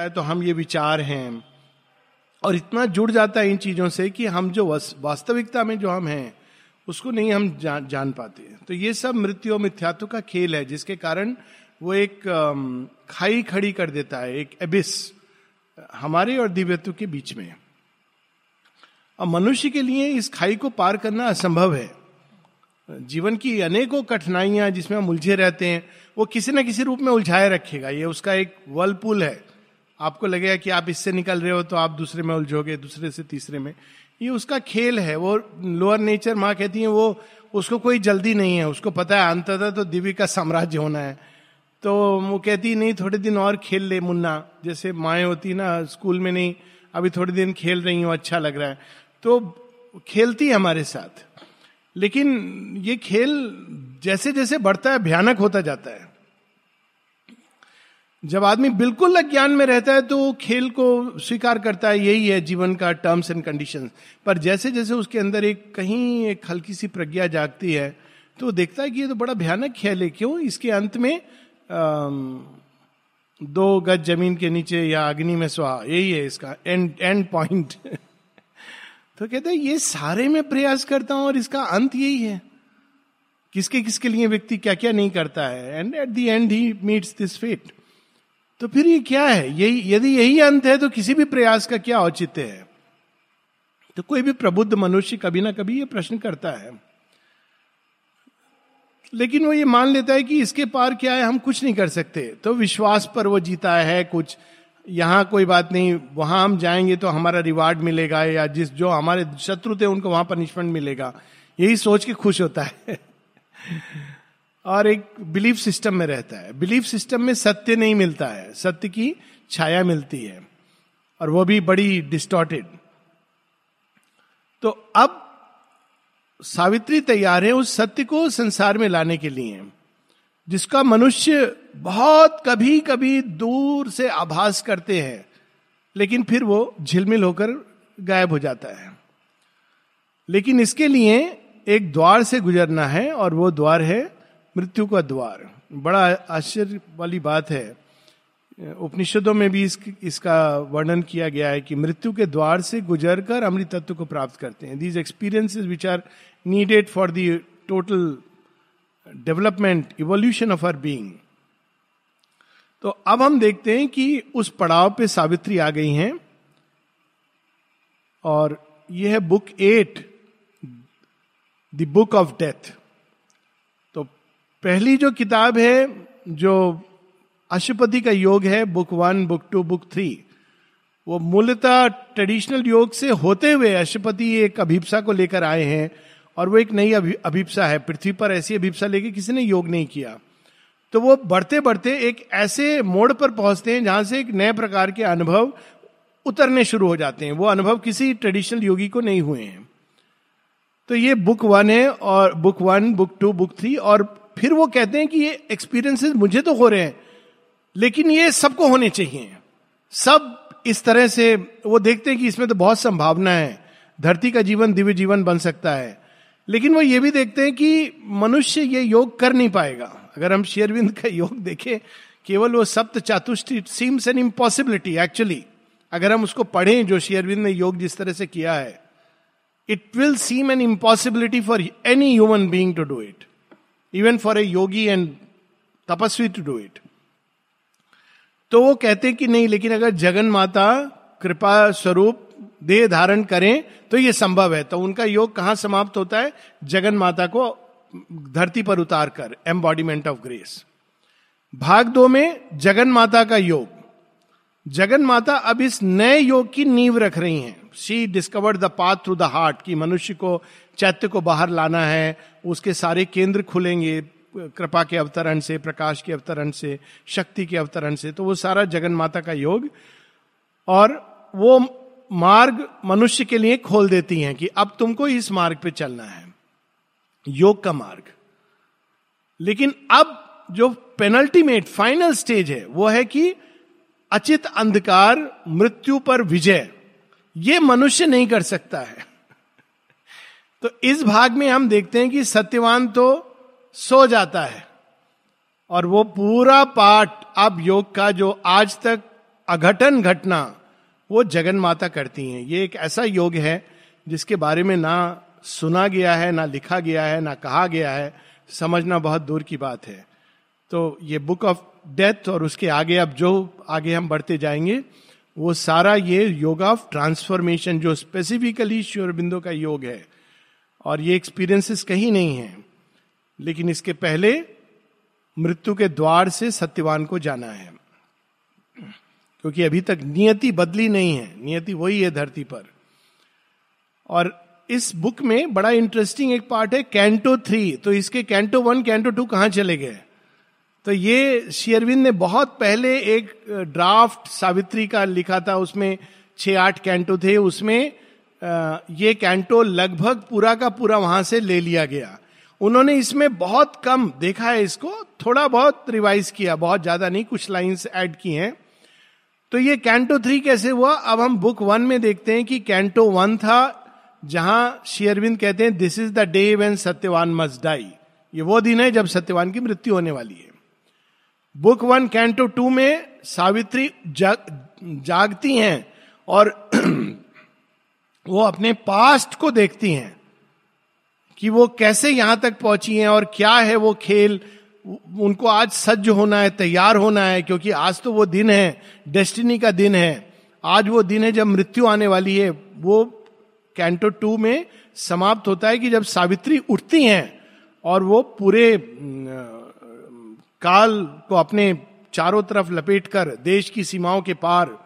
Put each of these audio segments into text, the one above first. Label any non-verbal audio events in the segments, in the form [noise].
है तो हम ये विचार हैं। और इतना जुड़ जाता है इन चीज़ों से कि हम जो वास्तविकता में जो हम हैं, उसको नहीं हम जान जान पाते तो ये सब मृत्यु मिथ्यात्व का खेल है, जिसके कारण वो एक खाई खड़ी कर देता है, एक एबिस हमारे और दिव्यत्व के बीच में। अब मनुष्य के लिए इस खाई को पार करना असंभव है। जीवन की अनेकों कठिनाइयाँ जिसमें हम उलझे रहते हैं, वो किसी न किसी रूप में उलझाए रखेगा। ये उसका एक वर्लपुल है। आपको लगेगा कि आप इससे निकल रहे हो तो आप दूसरे में उलझोगे, दूसरे से तीसरे में। ये उसका खेल है, वो लोअर नेचर माँ कहती है, वो, उसको कोई जल्दी नहीं है। उसको पता है, अंततः तो दिव्य का साम्राज्य होना है। तो वो कहती नहीं, थोड़े दिन और खेल ले मुन्ना। जैसे माए होती ना, स्कूल में नहीं, अभी थोड़े दिन खेल रही हूँ अच्छा लग रहा है। तो खेलती है हमारे साथ। लेकिन ये खेल जैसे जैसे बढ़ता है, भयानक होता जाता है। जब आदमी बिल्कुल अज्ञान में रहता है तो खेल को स्वीकार करता है, यही है जीवन का टर्म्स एंड कंडीशन पर जैसे जैसे उसके अंदर एक कहीं एक हल्की सी प्रज्ञा जागती है तो देखता है कि ये तो बड़ा भयानक खेल है, क्यों? इसके अंत में दो गज ज़मीन के नीचे या अग्नि में सुहा यही है इसका एंड एंड पॉइंट तो कहते हैं, ये सारे में प्रयास करता हूँ और इसका अंत यही है। किसके किसके लिए व्यक्ति क्या क्या नहीं करता है? And at the end he meets this fate तो फिर ये क्या है? यही, यदि यही अंत है तो किसी भी प्रयास का क्या औचित्य है? तो कोई भी प्रबुद्ध मनुष्य कभी ना कभी ये प्रश्न करता है। लेकिन वो ये मान लेता है कि इसके पार क्या है, हम कुछ नहीं कर सकते। तो विश्वास पर वो जीता है, कुछ यहाँ कोई बात नहीं, वहाँ हम जाएँगे तो हमारा रिवार्ड मिलेगा, या जिस, जो हमारे शत्रु थे, उनको वहाँ पनिशमेंट मिलेगा। यही सोच के खुश होता है। और एक बिलीफ सिस्टम में रहता है। बिलीफ सिस्टम में सत्य नहीं मिलता है। सत्य की छाया मिलती है। और वो भी बड़ी डिस्टॉर्टेड तो अब सावित्री तैयार है उस सत्य को संसार में लाने के लिए, जिसका मनुष्य बहुत कभी कभी दूर से आभास करते हैं, लेकिन फिर वो झिलमिल होकर गायब हो जाता है। लेकिन इसके लिए एक द्वार से गुजरना है, और वो द्वार है मृत्यु का द्वार। बड़ा आश्चर्य वाली बात है। उपनिषदों में भी इस, इसका वर्णन किया गया है कि मृत्यु के द्वार से गुजर कर अमृत तत्व को प्राप्त करते हैं। These experiences which are needed for the total development evolution of our being तो अब हम देखते हैं कि उस पड़ाव पे सावित्री आ गई हैं और यह है book at the book of death पहली जो किताब है, जो अशुपति का योग है, book one, book two, book three, वो मूलतः ट्रेडिशनल योग से होते हुए अशुपति एक अभिप्सा को लेकर आए हैं, और वो एक नई अभिप्सा है। पृथ्वी पर ऐसी अभिप्सा लेके किसी ने योग नहीं किया। तो वो बढ़ते बढ़ते एक ऐसे मोड़ पर पहुँचते हैं, जहाँ से एक नए प्रकार के अनुभव उतरने शुरू हो जाते हैं। वो अनुभव किसी ट्रेडिशनल योगी को नहीं हुए हैं। तो ये बुक वन है, और book one, book two, book three, और फिर वो कहते हैं कि ये एक्सपीरियंसेस मुझे तो हो रहे हैं, लेकिन ये सबको होने चाहिए। सब इस तरह से, वो देखते हैं कि इसमें तो बहुत संभावना है। धरती का जीवन दिव्य जीवन बन सकता है। लेकिन वो ये भी देखते हैं कि मनुष्य ये योग कर नहीं पाएगा। अगर हम शेयरविंद का योग देखें, केवल वो सप्त चातुष्ट सीम्स एन इम्पॉसिबिलिटी एक्चुअली अगर हम उसको पढ़ें, जो शेयरविंद ने योग जिस तरह से किया है it will seem an impossibility for any human being to do it even for a yogi and tapasvi to do it तो वो कहते कि नहीं, लेकिन अगर जगन माता कृपा स्वरूप देह धारण करें तो ये संभव है। तो उनका योग कहाँ समाप्त होता है? जगन माता को धरती पर उतार कर एम्बॉडीमेंट ऑफ़ ग्रेस भाग दो में, जगन माता का योग। जगन माता अब इस नए योग की नींव रख रही हैं। She discovered the path through the heart की मनुष्य को, चैत्य को बाहर लाना है उसके सारे केंद्र खुलेंगे, कृपा के अवतरण से, प्रकाश के अवतरण से, शक्ति के अवतरण से तो वो सारा जगन माता का योग। और वो मार्ग मनुष्य के लिए खोल देती हैं कि अब तुमको इस मार्ग पे चलना है। योग का मार्ग। लेकिन अब जो पेनल्टीमेट फाइनल स्टेज है, वो है कि अचित अंधकार, मृत्यु पर विजय, ये मनुष्य नहीं कर सकता है। तो इस भाग में हम देखते हैं कि सत्यवान तो सो जाता है और वो पूरा पाठ, अब योग का जो आज तक अघटन घटना, वो जगन माता करती हैं। ये एक ऐसा योग है जिसके बारे में ना सुना गया है, ना लिखा गया है, ना कहा गया है। समझना बहुत दूर की बात है। तो ये बुक ऑफ़ डेथ और उसके आगे अब जो आगे हम बढ़ते जाएँगे, वो सारा ये योगा ऑफ़ ट्रांसफॉर्मेशन, जो स्पेसिफिकली श्योरबिंदो का योग है। और ये एक्सपीरियंसेस कहीं नहीं है। लेकिन इसके पहले मृत्यु के द्वार से सत्यवान को जाना है। क्योंकि अभी तक नियति बदली नहीं है। नियति वही है धरती पर। और इस बुक में बड़ा इंटरेस्टिंग एक पार्ट है कैंटो थ्री तो इसके कैंटो वन कैंटो टू कहाँ चले गए? तो ये शेयरविंद ने बहुत पहले एक ड्राफ्ट सावित्री का लिखा था। उसमें छह आठ कैंटो थे। उसमें ये कैंटो लगभग पूरा का पूरा वहाँ से ले लिया गया। उन्होंने इसमें बहुत कम देखा है इसको थोड़ा बहुत रिवाइज किया बहुत ज़्यादा नहीं कुछ लाइंस ऐड की हैं। तो ये कैंटो थ्री कैसे हुआ? अब हम बुक वन में देखते हैं कि कैंटो वन था जहाँ शेयरविंद कहते हैं this is the day when Satyavan must die ये वो दिन है जब सत्यवान की मृत्यु होने वाली है। बुक वन कैंटो टू में सावित्री जाग, जागती हैं और वो अपने पास्ट को देखती हैं कि वो कैसे यहाँ तक पहुँची हैं और क्या है वो खेल। उनको आज सज्ज होना है, तैयार होना है, क्योंकि आज तो वो दिन है, डेस्टिनी का दिन है। आज वो दिन है जब मृत्यु आने वाली है। वो कैंटो टू में समाप्त होता है कि जब सावित्री उठती हैं और वो पूरे काल को अपने चारों तरफ़ लपेट कर देश की सीमाओं के पार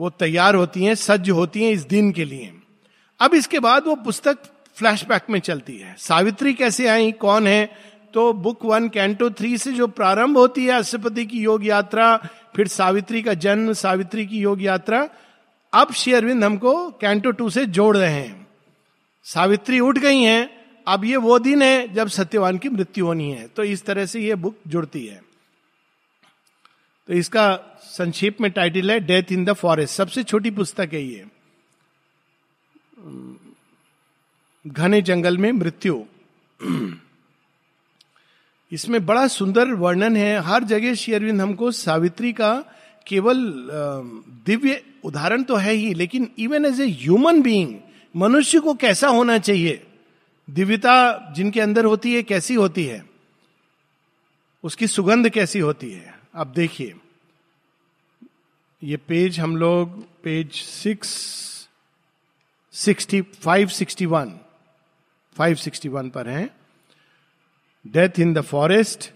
वो तैयार होती हैं, सज्ज होती हैं इस दिन के लिए। अब इसके बाद वो पुस्तक फ्लैशबैक में चलती है। सावित्री कैसे आई? कौन है? तो बुक वन कैंटो थ्री से जो प्रारंभ होती है अष्टपति की योग यात्रा, फिर सावित्री का जन्म, सावित्री की योग यात्रा। अब शेयरविंद हमको कैंटो टू से जोड़ रहे हैं। सावित्री उठ गई हैं। अब ये वो दिन है जब सत्यवान की मृत्यु होनी है। तो इस तरह से ये बुक जुड़ती है। तो इसका संक्षेप में टाइटल है डेथ इन द फॉरेस्ट सबसे छोटी पुस्तक है ये। घने जंगल में मृत्यु। इसमें बड़ा सुंदर वर्णन है। हर जगह शेयरविंद हमको सावित्री का केवल दिव्य उदाहरण तो है ही, लेकिन even as a human being मनुष्य को कैसा होना चाहिए? दिव्यता जिनके अंदर होती है, कैसी होती है? उसकी सुगंध कैसी होती है? अब देखिए। ये पेज हम लोग, page six sixty five sixty one 561 पर हैं। Death in the forest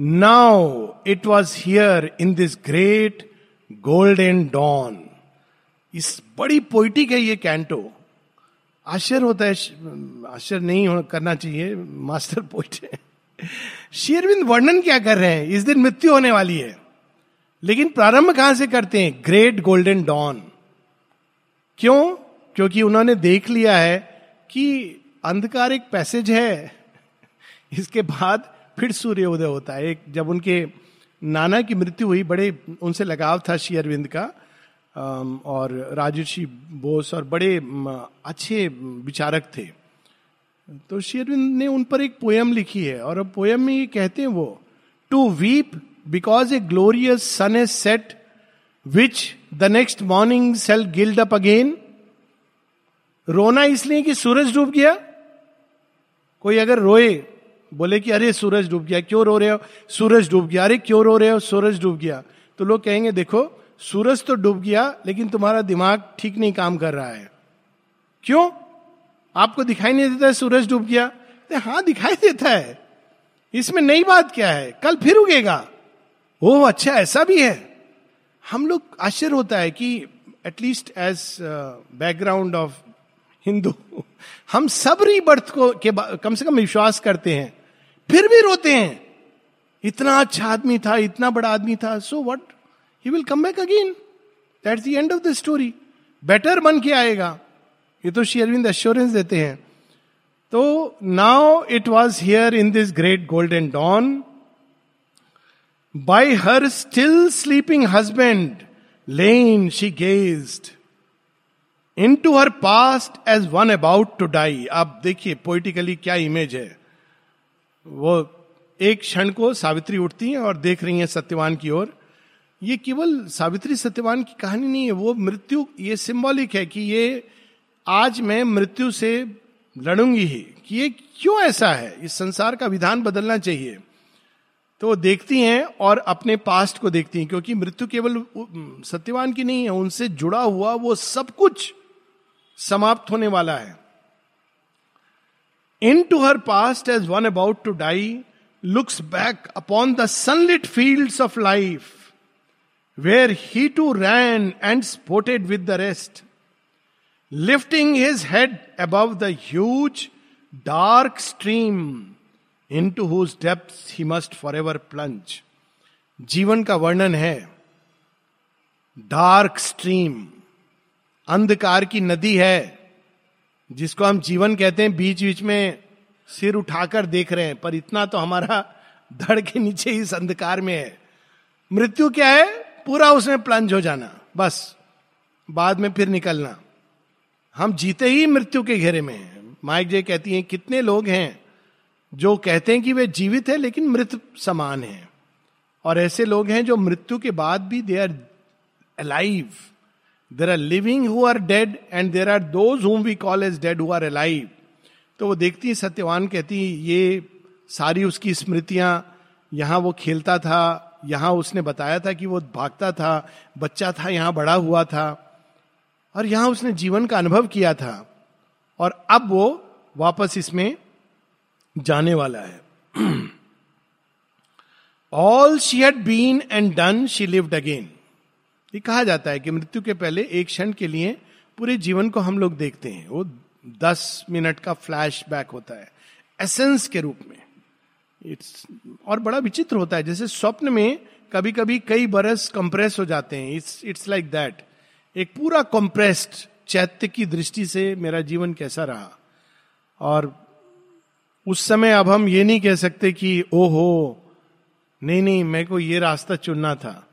now it was here in this great golden dawn इस बड़ी पोइटिक है ये कैंटो आश्चर्य होता है, आश्चर्य नहीं करना चाहिए मास्टर पोइट है। [laughs] शेरविंद वर्णन क्या कर रहे हैं? इस दिन मृत्यु होने वाली है। लेकिन प्रारंभ कहाँ से करते हैं? ग्रेट गोल्डन डॉन क्यों? क्योंकि उन्होंने देख लिया है कि अंधकार एक पैसेज है। इसके बाद फिर सूर्य उदय होता है। एक, जब उनके नाना की मृत्यु हुई, बड़े उनसे लगाव था श्री अरविंद का और राजर्षि बोस और बड़े अच्छे विचारक थे। तो श्री अरविंद ने उन पर एक पोयम लिखी है, और अब पोयम में ये कहते हैं वो to weep because a glorious sun is set which the next morning shall gild up again रोना इसलिए कि सूरज डूब गया। कोई अगर रोए, बोले कि अरे सूरज डूब गया, क्यों रो रहे हो? सूरज डूब गया। अरे क्यों रो रहे हो? सूरज डूब गया। तो लोग कहेंगे, देखो, सूरज तो डूब गया, लेकिन तुम्हारा दिमाग ठीक नहीं काम कर रहा है। क्यों? आपको दिखाई नहीं देता है सूरज डूब गया? हाँ दिखाई देता है। इसमें नई बात क्या है? कल फिर उगेगा। ओह अच्छा ऐसा भी है। हम लोग आश्चर्य होता है कि at least as background of Hindu हम सब रीबर्थ को, के कम से कम विश्वास करते हैं, फिर भी रोते हैं। इतना अच्छा आदमी था, इतना बड़ा आदमी था so what he will come back again that's the end of the story better बन के आएगा। ये तो श्री अरविंद एश्योरेंस देते हैं। तो now it was here in this great golden dawn by her still sleeping husband lain she gazed into her past as one about to die आप देखिए पोइटिकली क्या इमेज है। वो एक क्षण को सावित्री उठती हैं और देख रही हैं सत्यवान की ओर। ये केवल सावित्री सत्यवान की कहानी नहीं है, वो मृत्यु, ये सिंबॉलिक है कि ये आज मैं मृत्यु से लड़ूँगी ही। कि ये क्यों ऐसा है? इस संसार का विधान बदलना चाहिए। तो वो देखती हैं और अपने पास्ट को देखती हैं, क्योंकि मृत्यु केवल सत्यवान की नहीं है, उनसे जुड़ा हुआ वो सब कुछ समाप्त होने वाला है। Into her past as one about to die looks back upon the sunlit field of life where he too ran and sported with the rest lifting his head above the huge dark stream into whose depth he must for ever plunge जीवन का वर्णन है dark stream अंधकार की नदी है, जिसको हम जीवन कहते हैं बीच बीच में सिर उठाकर देख रहे हैं, पर इतना तो हमारा धड़ के नीचे इस अंधकार में है। मृत्यु क्या है? पूरा उसमें प्लंज हो जाना, बस। बाद में फिर निकलना। हम जीते ही मृत्यु के घेरे में हैं। माइक जे कहती हैं, कितने लोग हैं जो कहते हैं कि वे जीवित है, लेकिन मृत समान है। और ऐसे लोग हैं जो मृत्यु के बाद भी they are alive there are living who are dead and there are those whom we call as dead who are alive तो वो देखती है, सत्यवान कहती ये सारी उसकी स्मृतियाँ, यहाँ वो खेलता था, यहाँ उसने बताया था कि वो भागता था, बच्चा था, यहाँ बड़ा हुआ था, और यहाँ उसने जीवन का अनुभव किया था। और अब वो वापस इसमें जाने वाला है। All she had been and done she lived again ये कहा जाता है कि मृत्यु के पहले एक क्षण के लिए पूरे जीवन को हम लोग देखते हैं। वो दस मिनट का फ्लैश बैक होता है एसेंस के रूप में। इट्स और बड़ा विचित्र होता है, जैसे स्वप्न में कभी कभी कई बरस कंप्रेस हो जाते हैं। इट्स इट्स लाइक दैट एक पूरा कंप्रेस्ड चैत्य की दृष्टि से मेरा जीवन कैसा रहा। और उस समय अब हम ये नहीं कह सकते कि ओ हो नहीं नहीं, मेरे को ये रास्ता चुनना था।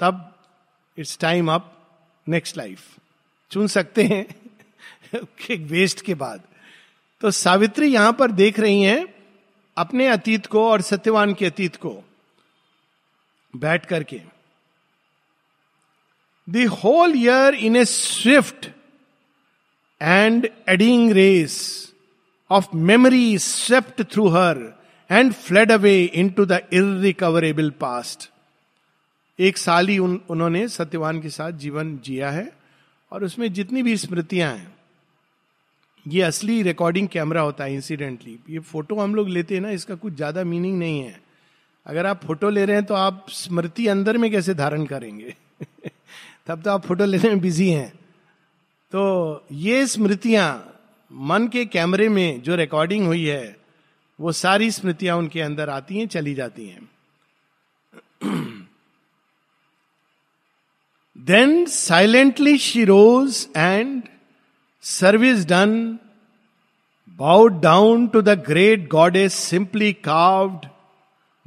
तब it's time up next life चुन सकते हैं [laughs] एक वेस्ट के बाद। तो सावित्री यहाँ पर देख रही हैं अपने अतीत को और सत्यवान के अतीत को। बैठ करके। The whole year in a swift and eddying race of memory swept through her and fled away into the irrecoverable past. एक साल ही उन, उन्होंने सत्यवान के साथ जीवन जिया है और उसमें जितनी भी स्मृतियाँ हैं ये असली रिकॉर्डिंग कैमरा होता है इंसिडेंटली ये फ़ोटो हम लोग लेते हैं ना इसका कुछ ज़्यादा मीनिंग नहीं है। अगर आप फ़ोटो ले रहे हैं तो आप स्मृति अंदर में कैसे धारण करेंगे? [laughs] तब तो आप फ़ोटो लेने में बिज़ी हैं। तो ये स्मृतियाँ मन के कैमरे में जो रिकॉर्डिंग हुई है, वो सारी स्मृतियाँ उनके अंदर आती हैं, चली जाती हैं। Then silently she rose and service done bowed down to the great god is simply carved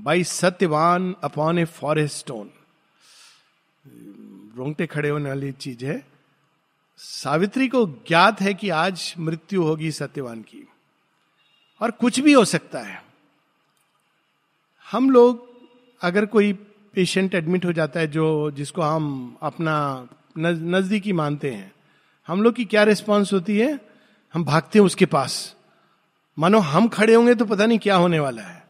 by Satyavan upon a forest stone रोंगटे खड़े होने वाली चीज़ है। सावित्री को ज्ञात है कि आज मृत्यु होगी सत्यवान की। और कुछ भी हो सकता है। हम लोग, अगर कोई पेशेंट एडमिट हो जाता है जो, जिसको हम अपना नजदीकी मानते हैं, हम लोग की क्या रिस्पॉन्स होती है? हम भागते हैं उसके पास। मानो हम खड़े होंगे तो पता नहीं क्या होने वाला है।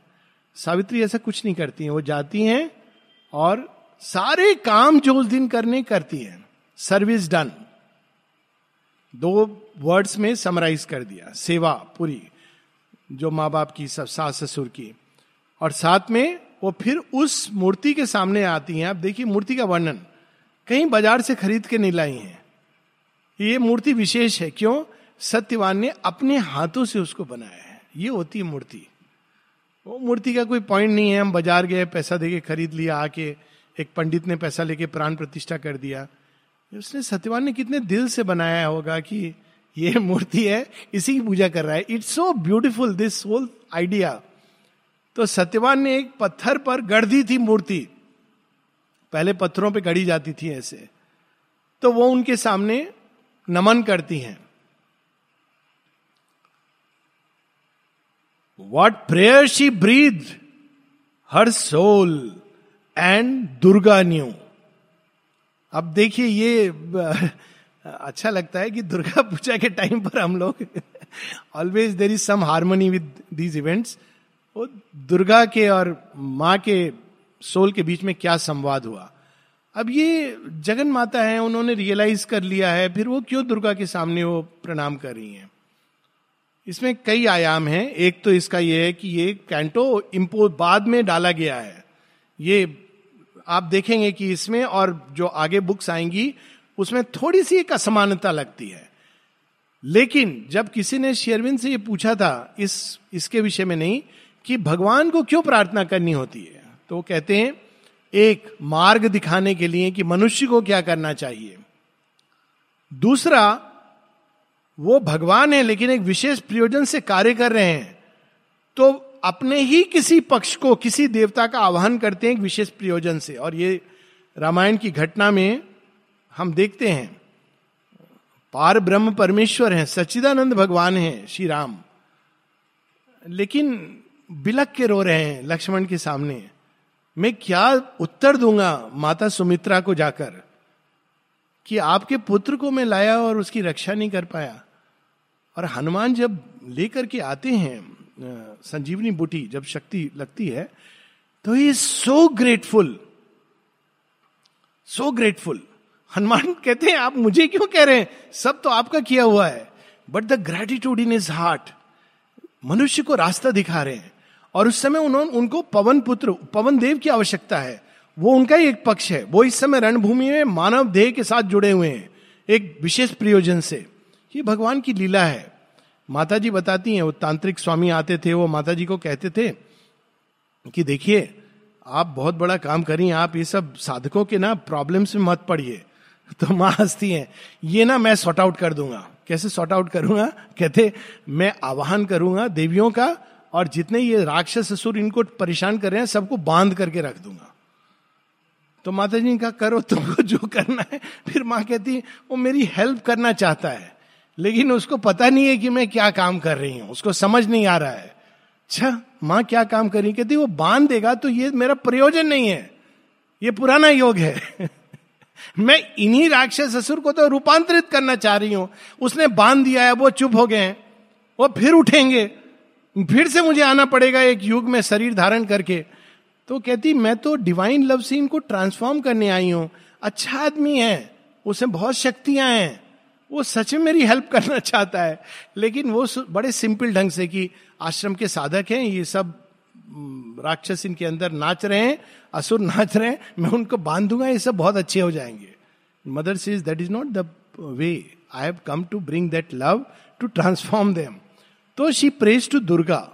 सावित्री ऐसा कुछ नहीं करती है। वो जाती हैं और सारे काम जो उस दिन करने करती है। सर्विस डन दो वर्ड्स में समराइज कर दिया, सेवा पूरी, जो माँ बाप की सब, सास ससुर की। और साथ में वो फिर उस मूर्ति के सामने आती हैं। आप देखिए मूर्ति का वर्णन, कहीं बाज़ार से खरीद के नहीं लाई है। ये मूर्ति विशेष है, क्यों? सत्यवान ने अपने हाथों से उसको बनाया है। ये होती है मूर्ति। वो मूर्ति का कोई पॉइंट नहीं है। हम बाज़ार गए, पैसा देके खरीद लिया, आके एक पंडित ने पैसा लेके प्राण प्रतिष्ठा कर दिया। उसने सत्यवान ने कितने दिल से बनाया होगा कि ये मूर्ति है, इसी की पूजा कर रहा है। It's so beautiful this whole idea तो सत्यवान ने एक पत्थर पर गढ़ दी थी मूर्ति। पहले पत्थरों पे गढ़ी जाती थी ऐसे। तो वो उनके सामने नमन करती हैं। What prayer she breathed her soul and Durga knew अब देखिए ये [laughs] अच्छा लगता है कि दुर्गा पूजा के टाइम पर हम लोग always there is some harmony with these events वो दुर्गा के और माँ के सोल के बीच में क्या संवाद हुआ? अब ये जगन माता है, उन्होंने रियलाइज़ कर लिया है, फिर वो क्यों दुर्गा के सामने वो प्रणाम कर रही हैं? इसमें कई आयाम हैं। एक तो इसका ये है कि ये कैंटो इम्पो बाद में डाला गया है। ये आप देखेंगे कि इसमें और जो आगे बुक्स आएँगी, उसमें थोड़ी सी एक असमानता लगती है। लेकिन जब किसी ने शेरविन से ये पूछा था, इस, इसके विषय में नहीं, कि भगवान को क्यों प्रार्थना करनी होती है तो वो कहते हैं, एक मार्ग दिखाने के लिए कि मनुष्य को क्या करना चाहिए। दूसरा, वो भगवान है, लेकिन एक विशेष प्रयोजन से कार्य कर रहे हैं तो अपने ही किसी पक्ष को, किसी देवता का आह्वान करते हैं एक विशेष प्रयोजन से। और ये रामायण की घटना में हम देखते हैं, पार ब्रह्म परमेश्वर हैं, सच्चिदानंद भगवान हैं श्री राम। लेकिन बिलक के रो रहे हैं लक्ष्मण के सामने। मैं क्या उत्तर दूँगा माता सुमित्रा को जाकर, कि आपके पुत्र को मैं लाया और उसकी रक्षा नहीं कर पाया? और हनुमान जब लेकर के आते हैं संजीवनी बूटी जब शक्ति लगती है तो he is so grateful so grateful Hanuman कहते हैं, आप मुझे क्यों कह रहे हैं? सब तो आपका किया हुआ है। But the gratitude in his heart मनुष्य को रास्ता दिखा रहे हैं। और उस समय उन्होंने, उनको पवन पुत्र, पवन देव की आवश्यकता है। वो उनका ही एक पक्ष है। वो इस समय रणभूमि में मानव देह के साथ जुड़े हुए हैं, एक विशेष प्रयोजन से। ये भगवान की लीला है। माता जी बताती हैं, वो तांत्रिक स्वामी आते थे, वो माता जी को कहते थे कि देखिए, आप बहुत बड़ा काम करिए आप ये सब साधकों के ना प्रॉब्लम्स में मत पड़िए। [laughs] तो माँ हंसती हैं, ये ना मैं सॉर्ट आउट कर दूँगा। कैसे सॉर्ट आउट करूँगा? कहते, मैं आवाहन करूँगा देवियों का और जितने ये राक्षस ससुर इनको परेशान कर रहे हैं, सबको बाँध करके रख दूँगा। तो माता जी ने कहा, करो तुमको जो करना है। [laughs] फिर माँ कहती, वो मेरी हेल्प करना चाहता है। लेकिन उसको पता नहीं है कि मैं क्या काम कर रही हूँ। उसको समझ नहीं आ रहा है। अच्छा माँ क्या काम कर रही कहती, वो बाँध देगा तो ये मेरा प्रयोजन नहीं है। ये पुराना योग है। [laughs] मैं इन्हीं राक्षस ससुर को तो रूपांतरित करना चाह रही हूँ। उसने बाँध दिया है वो चुप हो गए हैं। वो फिर उठेंगे। फिर से मुझे आना पड़ेगा एक युग में शरीर धारण करके। तो कहती, मैं तो डिवाइन लव से इनको ट्रांसफॉर्म करने आई हूँ। अच्छा आदमी है। उसे बहुत शक्तियाँ हैं। वो सच में मेरी हेल्प करना चाहता है। लेकिन वो बड़े सिंपल ढंग से कि आश्रम के साधक हैं, ये सब राक्षस इनके अंदर नाच रहे हैं, असुर नाच रहे हैं, मैं उनको बाँध दूँगा, ये सब बहुत अच्छे हो जाएँगे। Mother sees that is not the way I have come to bring that love to transform them तो शी प्रेज टू दुर्गा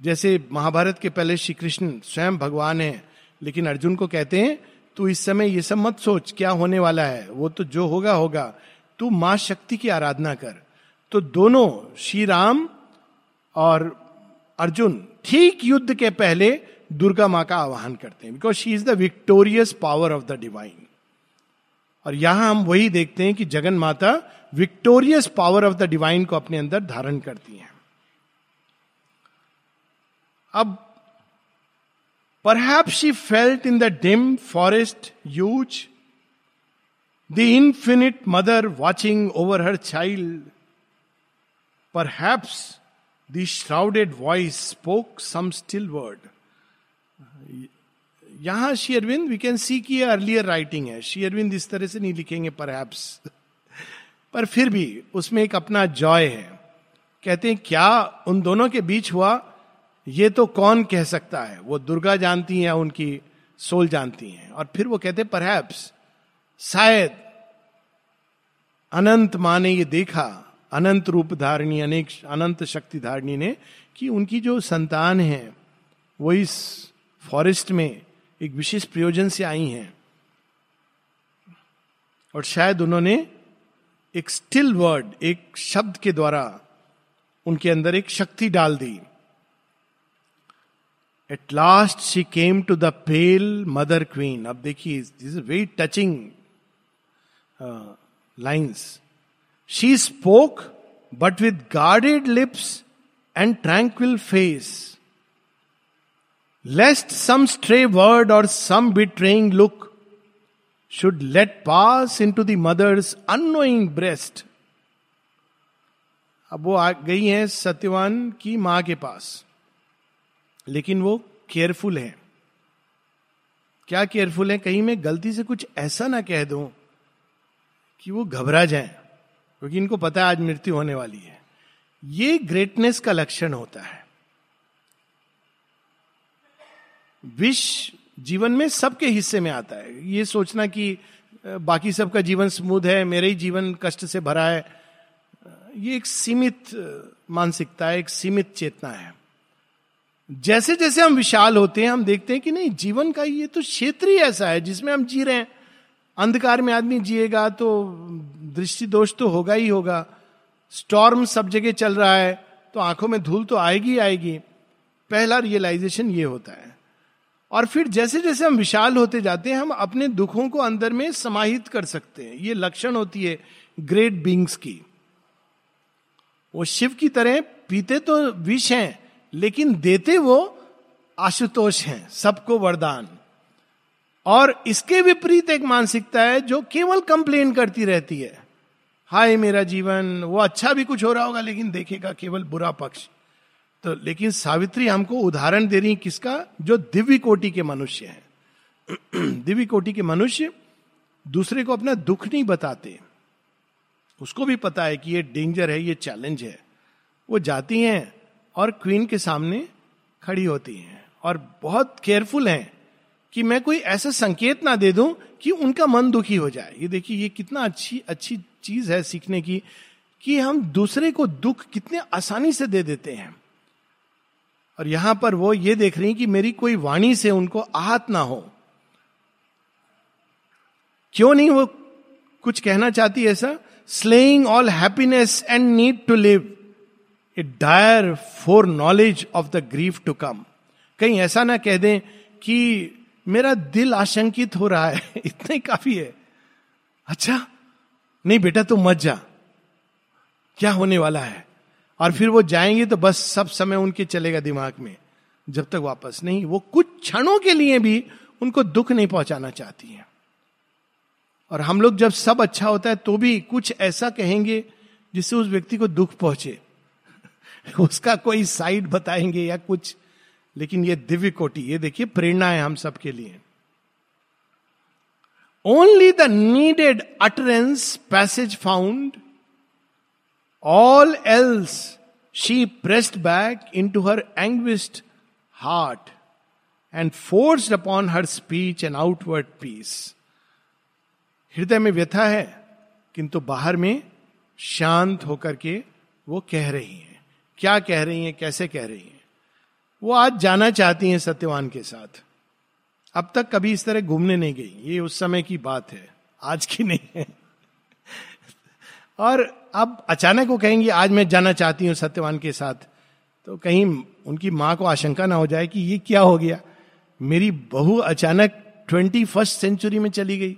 जैसे महाभारत के पहले श्री कृष्ण स्वयं भगवान है, लेकिन अर्जुन को कहते हैं, तू इस समय ये सब मत सोच, क्या होने वाला है? वो तो जो होगा होगा। तू माँ शक्ति की आराधना कर। तो दोनों श्री राम और अर्जुन, ठीक युद्ध के पहले दुर्गा माँ का आवाहन करते हैं। Because she is the victorious power of the divine और यहाँ हम वही देखते हैं कि Jagan Mata victorious power of the divine को अपने अंदर धारण करती हैं। अब perhaps she felt in the dim forest huge the infinite mother watching over her child perhaps the shrouded voice spoke some still word यहाँ शेयरविंद वी कैन सी की earlier writing है। शेयरविंद इस तरह से नहीं लिखेंगे पर पर फिर भी उसमें एक अपना जॉय है। कहते हैं, क्या उन दोनों के बीच हुआ? ये तो कौन कह सकता है? वो दुर्गा जानती हैं उनकी सोल जानती हैं? और फिर वो कहते पर शायद अनंत माँ ने ये देखा, अनंत रूप धारणी, अनेक अनंत शक्ति धारणी ने कि उनकी जो संतान है, वो इस फॉरेस्ट में एक विशेष प्रयोजन से आई हैं। और शायद उन्होंने एक स्टिल वर्ड एक शब्द के द्वारा उनके अंदर एक शक्ति डाल दी। At last she came to the pale mother queen अब देखिए this is very touching lines she spoke but with guarded lips and tranquil face lest some stray word और some betraying look should let pass into the mother's unknowing breast अब वो आ गई है सत्यवान की माँ के पास। लेकिन वो केयरफुल है। क्या केयरफुल है? कहीं मैं गलती से कुछ ऐसा ना कह दूँ। कि वो घबरा जाए, क्योंकि इनको पता है आज मृत्यु होने वाली है। ये ग्रेटनेस का लक्षण होता है। विश जीवन में सबके हिस्से में आता है। ये सोचना कि बाकी सबका जीवन स्मूथ है, मेरे ही जीवन कष्ट से भरा है ये एक सीमित मानसिकता है, एक सीमित चेतना है। जैसे जैसे हम विशाल होते हैं, हम देखते हैं कि नहीं, जीवन का ये तो क्षेत्र ही ऐसा है जिसमें हम जी रहे हैं। अंधकार में आदमी जिएगा तो दृष्टि दोष तो होगा ही होगा। स्टॉर्म सब जगह चल रहा है तो आँखों में धूल तो आएगी आएगी। पहला रियलाइजेशन ये होता है। और फिर जैसे जैसे हम विशाल होते जाते हैं, हम अपने दुखों को अंदर में समाहित कर सकते हैं। ये लक्षण होती है ग्रेट बींग्स की। वो शिव की तरह पीते तो विष हैं, लेकिन देते वो आशुतोष हैं, सबको वरदान। और इसके विपरीत एक मानसिकता है जो केवल कंप्लेन करती रहती है। हाय मेरा जीवन, वो अच्छा भी कुछ हो रहा होगा, लेकिन देखेगा केवल बुरा पक्ष। तो लेकिन सावित्री हमको उदाहरण दे रही किसका? जो दिव्य कोटि के मनुष्य हैं। [clears throat] दिव्य कोटि के मनुष्य दूसरे को अपना दुख नहीं बताते। उसको भी पता है कि ये डेंजर है, ये चैलेंज है। वो जाती हैं और क्वीन के सामने खड़ी होती हैं और बहुत केयरफुल हैं। कि मैं कोई ऐसा संकेत ना दे दूँ कि उनका मन दुखी हो जाए। ये देखिए, ये कितना अच्छी अच्छी चीज़ है सीखने की कि हम दूसरे को दुख कितने आसानी से दे देते हैं। और यहाँ पर वो ये देख रही कि मेरी कोई वाणी से उनको आहत ना हो। क्यों नहीं वो कुछ कहना चाहती ऐसा slaying all happiness and need to live a dire foreknowledge of the grief to come कहीं ऐसा ना कह दें कि मेरा दिल आशंकित हो रहा है। [laughs] इतना ही काफ़ी है। अच्छा नहीं बेटा, तू मत जा। क्या होने वाला है? और फिर वो जाएँगे तो बस सब समय उनके चलेगा दिमाग में। जब तक वापस नहीं, वो कुछ क्षणों के लिए भी उनको दुख नहीं पहुंचाना चाहती है। और हम लोग जब सब अच्छा होता है तो भी कुछ ऐसा कहेंगे जिससे उस व्यक्ति को दुख पहुँचे। [laughs] उसका कोई साइड बताएँगे या कुछ लेकिन ये दिव्य कोटि, ये देखिए प्रेरणा है हम सबके लिए। Only the needed utterance passage found all else she pressed back into her anguished heart and forced upon her speech and outward peace हृदय में व्यथा है, किंतु बाहर में शांत होकर के वो कह रही हैं। क्या कह रही हैं? कैसे कह रही हैं? वो आज जाना चाहती हैं सत्यवान के साथ। अब तक कभी इस तरह घूमने नहीं गई। ये उस समय की बात है। आज की नहीं है। और अब अचानक वो कहेंगी, आज मैं जाना चाहती हूँ सत्यवान के साथ। तो कहीं उनकी माँ को आशंका ना हो जाए कि ये क्या हो गया। मेरी बहू अचानक ट्वेंटी फ़र्स्ट सेंचुरी में चली गई।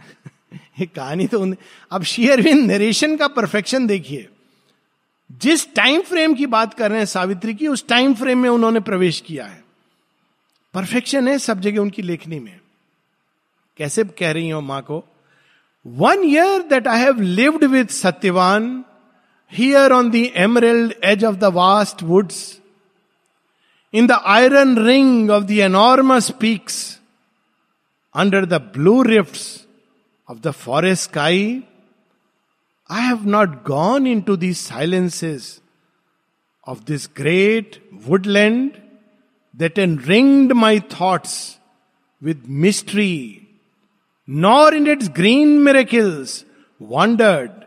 [laughs] ये कहानी तो अब शेयरविन नरेशन का परफेक्शन देखिए। जिस टाइम फ्रेम की बात कर रहे हैं सावित्री की, उस टाइम फ्रेम में उन्होंने प्रवेश किया है। परफेक्शन है सब जगह उनकी लेखनी में। कैसे कह रही हो माँ को? One year that I have lived with Satyavan here on the emerald edge of the vast woods in the iron ring of the enormous peaks under the blue rift of the forest sky I have not gone into these silences of this great woodland that enringed my thoughts with mystery, nor in its green miracles wandered,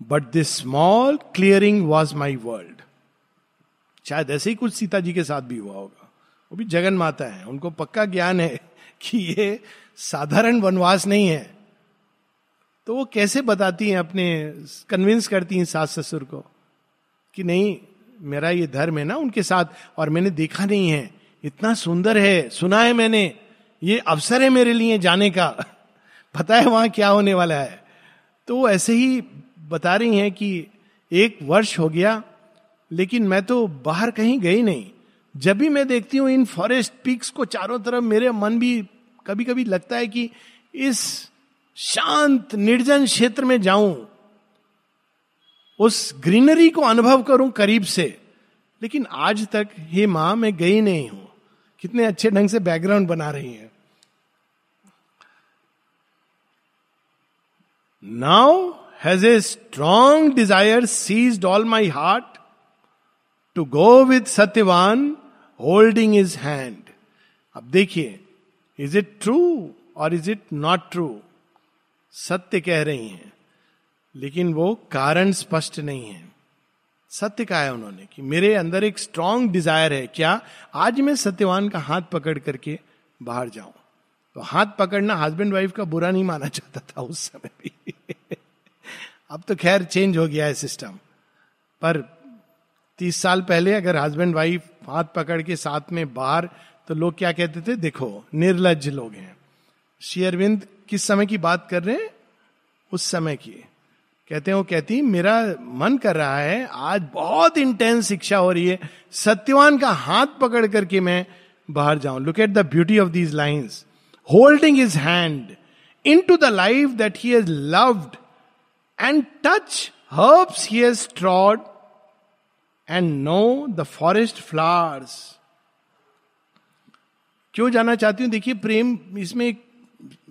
but this small clearing was my world. शायद ऐसे ही कुछ सीता जी के साथ भी हुआ होगा वो भी जगन माता है उनको पक्का ज्ञान है कि ये साधारण वनवास नहीं है तो वो कैसे बताती हैं, अपने कन्विंस करती हैं सास ससुर को कि नहीं, मेरा ये धर्म है ना उनके साथ और मैंने देखा नहीं है। इतना सुंदर है, सुना है मैंने। ये अवसर है मेरे लिए जाने का। [laughs] पता है वहाँ क्या होने वाला है। तो वो ऐसे ही बता रही हैं कि एक वर्ष हो गया, लेकिन मैं तो बाहर कहीं गई नहीं। जब भी मैं देखती हूँ इन फॉरेस्ट पिक्स को चारों तरफ़ मेरे मन भी कभी कभी लगता है कि इस शांत, निर्जन क्षेत्र में जाऊँ, उस ग्रीनरी को अनुभव करूँ करीब से। लेकिन आज तक, हे माँ, मैं गई नहीं हूँ। कितने अच्छे ढंग से बैकग्राउंड बना रही है। Now has a strong desire seized all my heart to go with Satyavan holding his hand अब देखिए इज़ इट ट्रू और इज़ इट नॉट ट्रू सत्य कह रही हैं, लेकिन वो कारण स्पष्ट नहीं है। सत्य कहा है उन्होंने कि मेरे अंदर एक स्ट्रांग डिज़ायर है, क्या आज मैं सत्यवान का हाथ पकड़ करके बाहर जाऊँ? तो हाथ पकड़ना हस्बैंड वाइफ का बुरा नहीं माना जाता था उस समय भी। [laughs] अब तो खैर चेंज हो गया है सिस्टम पर तीस साल पहले अगर हस्बैंड वाइफ हाथ पकड़ के साथ में बाहर तो लोग क्या कहते थे? देखो, निर्लज लोग हैं। शेयरविंद किस समय की बात कर रहे हैं? उस समय की। कहते हैं, वो कहती, मेरा मन कर रहा है, आज बहुत इंटेंस शिक्षा हो रही है, सत्यवान का हाथ पकड़ करके मैं बाहर जाऊँ। Look at the beauty of these lines holding his hand into the life that he has loved and touch herbs he has trod and know the forest flowers क्यों जाना चाहती हूँ? देखिए, प्रेम, इसमें एक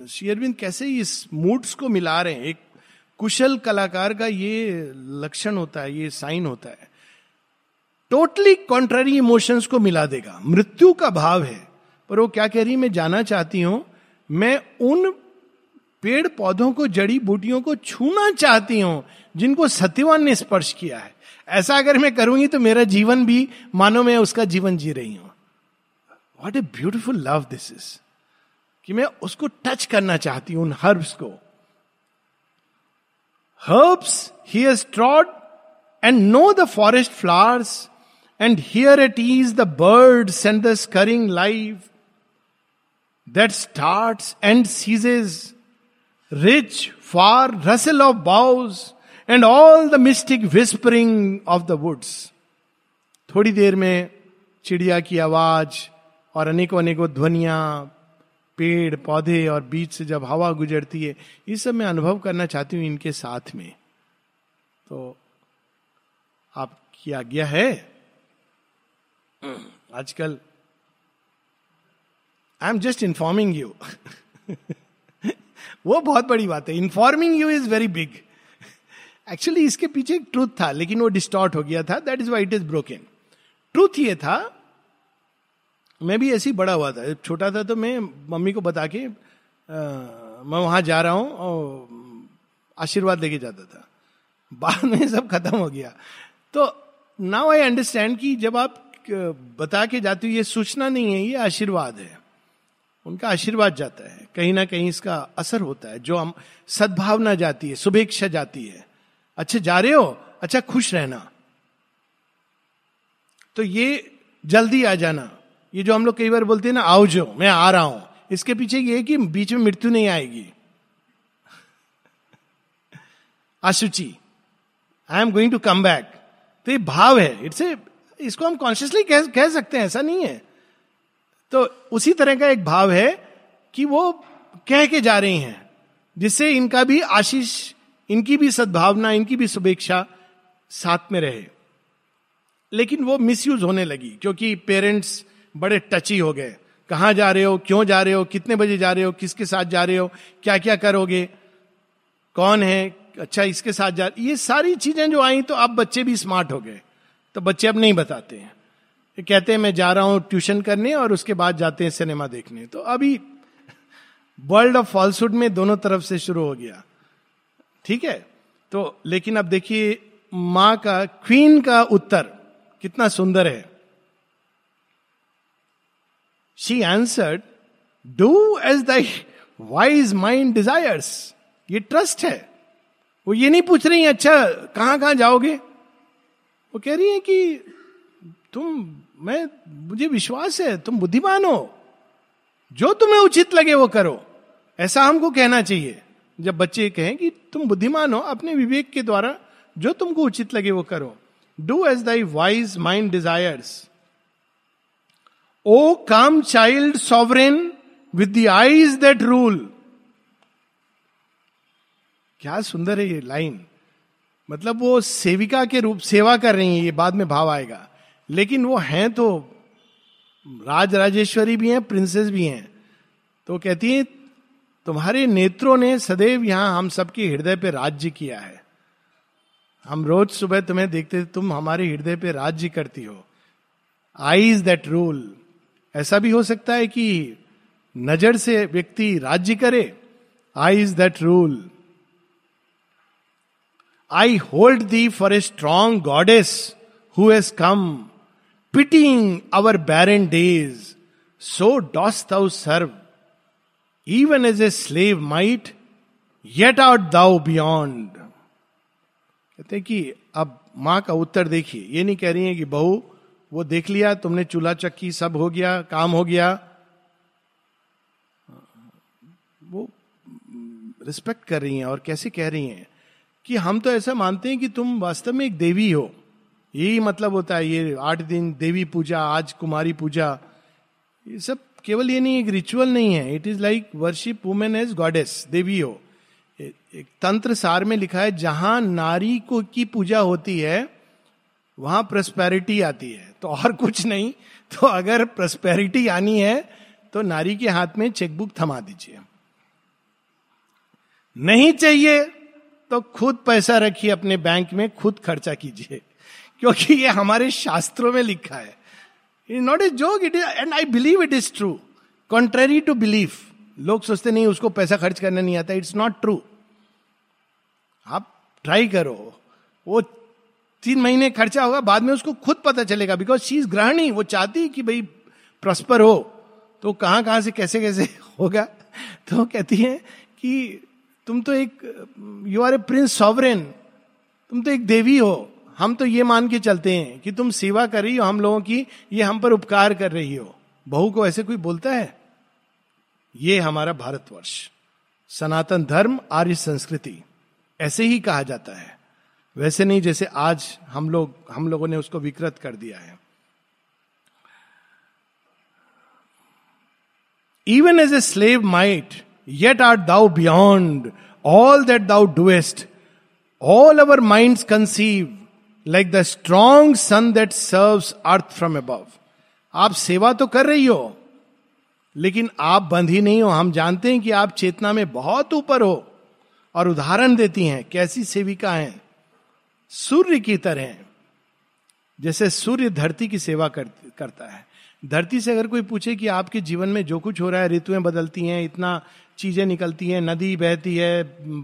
शेयरविंद कैसे इस मूड्स को मिला रहे हैं? एक कुशल कलाकार का ये लक्षण होता है, ये साइन होता है। टोटली कॉन्ट्ररी इमोशंस को मिला देगा। मृत्यु का भाव है। पर वो क्या कह रही मैं जाना चाहती हूँ, मैं उन पेड़ पौधों को, जड़ी बूटियों को छूना चाहती हूँ, जिनको सत्यवान ने स्पर्श किया है। ऐसा अगर मैं करूँगी तो मेरा जीवन भी, मानो मैं उसका जीवन जी रही हूँ। What a beautiful love this is कि मैं उसको टच करना चाहती हूँ, उन हर्ब्स को। Herbs he has trod and know the forest flowers and hear it is the birds and the scurrying life that start and ceases rich far rustle of boughs and all the mystic whispering of the woods थोड़ी देर में चिड़िया की आवाज़ और अनेकों अनेकों ध्वनिया पेड़ पौधे और बीच से जब हवा गुजरती है ये सब मैं अनुभव करना चाहती हूँ इनके साथ में। तो आपकी आज्ञा है? आजकल I am just informing you वो बहुत बड़ी बात है। Informing you is very big actually इसके पीछे एक ट्रूथ था लेकिन वो डिस्टॉर्ट हो गया था। That is why it is broken truth ये था मैं भी ऐसे ही बड़ा हुआ था। छोटा था तो मैं मम्मी को बता के आ, मैं वहाँ जा रहा हूँ और आशीर्वाद लेके जाता था। बाद में सब खत्म हो गया। तो नाउ आई अंडरस्टैंड कि जब आप बता के जाते हो ये सूचना नहीं है ये आशीर्वाद है। उनका आशीर्वाद जाता है। कहीं ना कहीं इसका असर होता है। जो हम सद्भावना जाती है शुभेच्छा जाती है। अच्छा जा रहे हो? अच्छा खुश रहना। तो ये जल्दी आ जाना। ये जो हम लोग कई बार बोलते हैं ना आओ जो मैं आ रहा हूँ। इसके पीछे ये कि बीच में मृत्यु नहीं आएगी। अशुचि I am going to come back तो ये भाव है। इट्स ए इसको हम कॉन्शियसली कह, कह सकते हैं ऐसा नहीं है। तो उसी तरह का एक भाव है कि वो कह के जा रही हैं जिससे इनका भी आशीष इनकी भी सद्भावना इनकी भी शुभेच्छा साथ में रहे। लेकिन वो मिसयूज होने लगी क्योंकि पेरेंट्स बड़े टची हो गए। कहाँ जा रहे हो? क्यों जा रहे हो? कितने बजे जा रहे हो? किसके साथ जा रहे हो? क्या क्या करोगे? कौन है? अच्छा इसके साथ जा ये सारी चीज़ें जो आई तो अब बच्चे भी स्मार्ट हो गए। तो बच्चे अब नहीं बताते हैं। कहते हैं, मैं जा रहा हूँ ट्यूशन करने और उसके बाद जाते हैं सिनेमा देखने। तो अभी वर्ल्ड ऑफ़ फॉल्सुड में दोनों तरफ़ से शुरू हो गया। ठीक है? तो लेकिन अब देखिए, माँ का क्वीन का उत्तर कितना सुंदर है। She answered do as thy wise mind desires ये ट्रस्ट है. वो ये नहीं पूछ रही अच्छा कहाँ कहाँ जाओगे? वो कह रही है कि, तुम, मैं, मुझे विश्वास है, तुम बुद्धिमान हो। जो तुम्हें उचित लगे वो करो। ऐसा हमको कहना चाहिए। जब बच्चे कहें कि, तुम बुद्धिमान हो, अपने विवेक के द्वारा जो तुमको उचित लगे वो करो। Do as thy wise mind desires O come child sovereign with the eyes that rule क्या सुंदर है ये लाइन मतलब वो सेविका के रूप, सेवा कर रही है, ये बाद में भाव आएगा। लेकिन वो हैं तो राज राजेश्वरी भी हैं प्रिंसेस भी हैं। तो कहती है, तुम्हारे नेत्रों ने सदैव यहाँ हम सबके हृदय पे राज्य किया है। हम रोज सुबह तुम्हें देखते, तुम हमारे हृदय पे राज्य करती हो। आईज दैट रूल ऐसा भी हो सकता है कि नज़र से व्यक्ति राज्य करे eyes that rule I hold thee for a strong goddess who has come pitying our barren days so dost thou serve even as a slave might yet art thou beyond कहते कि अब माँ का उत्तर देखिए। ये नहीं कह रही है कि बहू वो देख लिया, तुमने चूल्हा चक्की सब हो गया, काम हो गया। वो रिस्पेक्ट कर रही हैं और कैसे कह रही हैं कि हम तो ऐसा मानते हैं कि तुम वास्तव में एक देवी हो। यही मतलब होता है, ये आठ दिन देवी पूजा, आज कुमारी पूजा, ये सब केवल ये नहीं, एक रिचुअल नहीं है। It is like worship women as goddess देवी हो। एक तंत्र सार में लिखा है, जहाँ नारी को की पूजा होती है, वहाँ प्रस्पेरिटी आती है। तो और कुछ नहीं। तो अगर प्रस्पेरिटी आनी है तो नारी के हाथ में चेकबुक थमा दीजिए। नहीं चाहिए तो खुद पैसा रखिए अपने बैंक में, खुद खर्चा कीजिए। क्योंकि ये हमारे शास्त्रों में लिखा है। It not a joke it is and I believe it is true contrary to believe लोग सोचते नहीं, उसको पैसा खर्च करना नहीं आता। इट्स नॉट ट्रू आप ट्राई करो। वो तीन महीने खर्चा होगा, बाद में उसको खुद पता चलेगा बिकॉज़ शी इज़ ग्रहणी वो चाहती कि भाई प्रस्पर हो। तो कहाँ कहाँ से कैसे कैसे [laughs] होगा? तो कहती है कि तुम तो एक you are a prince sovereign तुम तो एक देवी हो, हम तो ये मान के चलते हैं कि तुम सेवा कर रही हो, हम लोगों की ये हम पर उपकार कर रही हो। बहू को ऐसे कोई बोलता है? ये हमारा भारतवर्ष, सनातन धर्म, आर्य संस्कृति, ऐसे ही कहा जाता है। वैसे नहीं, जैसे आज हम लोग, हम लोगों ने उसको विकृत कर दिया है। Even as a slave might yet art thou beyond all that thou doest all our mind conceive like the strong sun that serve earth from above आप सेवा तो कर रही हो, लेकिन आप बंधी नहीं हो। हम जानते हैं कि आप चेतना में बहुत ऊपर हो और उदाहरण देती हैं, कैसी सेविका हैं। सूर्य की तरह जैसे सूर्य धरती की सेवा कर, करता है। धरती से अगर कोई पूछे कि आपके जीवन में जो कुछ हो रहा है ऋतुएँ बदलती हैं इतना चीज़ें निकलती हैं नदी बहती है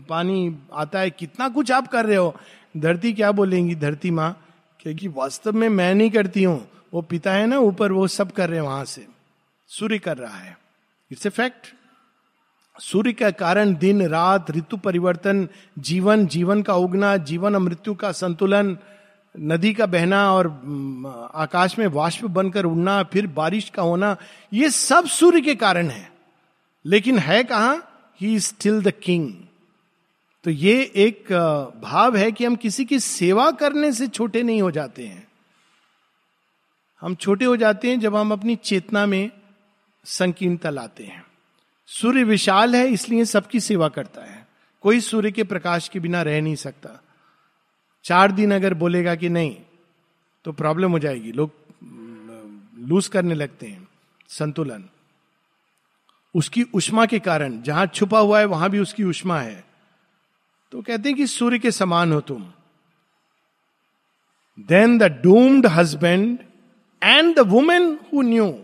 पानी आता है कितना कुछ आप कर रहे हो धरती क्या बोलेंगी? धरती माँ क्योंकि वास्तव में मैं नहीं करती हूँ वो पिता है ना ऊपर वो सब कर रहे हैं वहाँ से। सूर्य कर रहा है। इट्स ए फैक्ट सूर्य का कारण दिन, रात, ऋतु परिवर्तन, जीवन जीवन का उगना, जीवन और मृत्यु का संतुलन, नदी का बहना और आकाश में वाष्प बनकर उड़ना, फिर बारिश का होना, ये सब सूर्य के कारण है। लेकिन है कहा? ही स्टिल द किंग तो ये एक भाव है कि हम किसी की सेवा करने से छोटे नहीं हो जाते हैं। हम छोटे हो जाते हैं जब हम अपनी चेतना में संकीर्णता लाते हैं। सूर्य विशाल है, इसलिए सबकी सेवा करता है। कोई सूर्य के प्रकाश के बिना रह नहीं सकता। चार दिन अगर बोलेगा कि नहीं तो प्रॉब्लम हो जाएगी। लोग लूज करने लगते हैं। संतुलन। उसकी उष्मा के कारण, जहाँ छुपा हुआ है, वहाँ भी उसकी उष्मा है। तो कहते हैं कि सूर्य के समान हो तुम। Then the doomed husband and the women who knew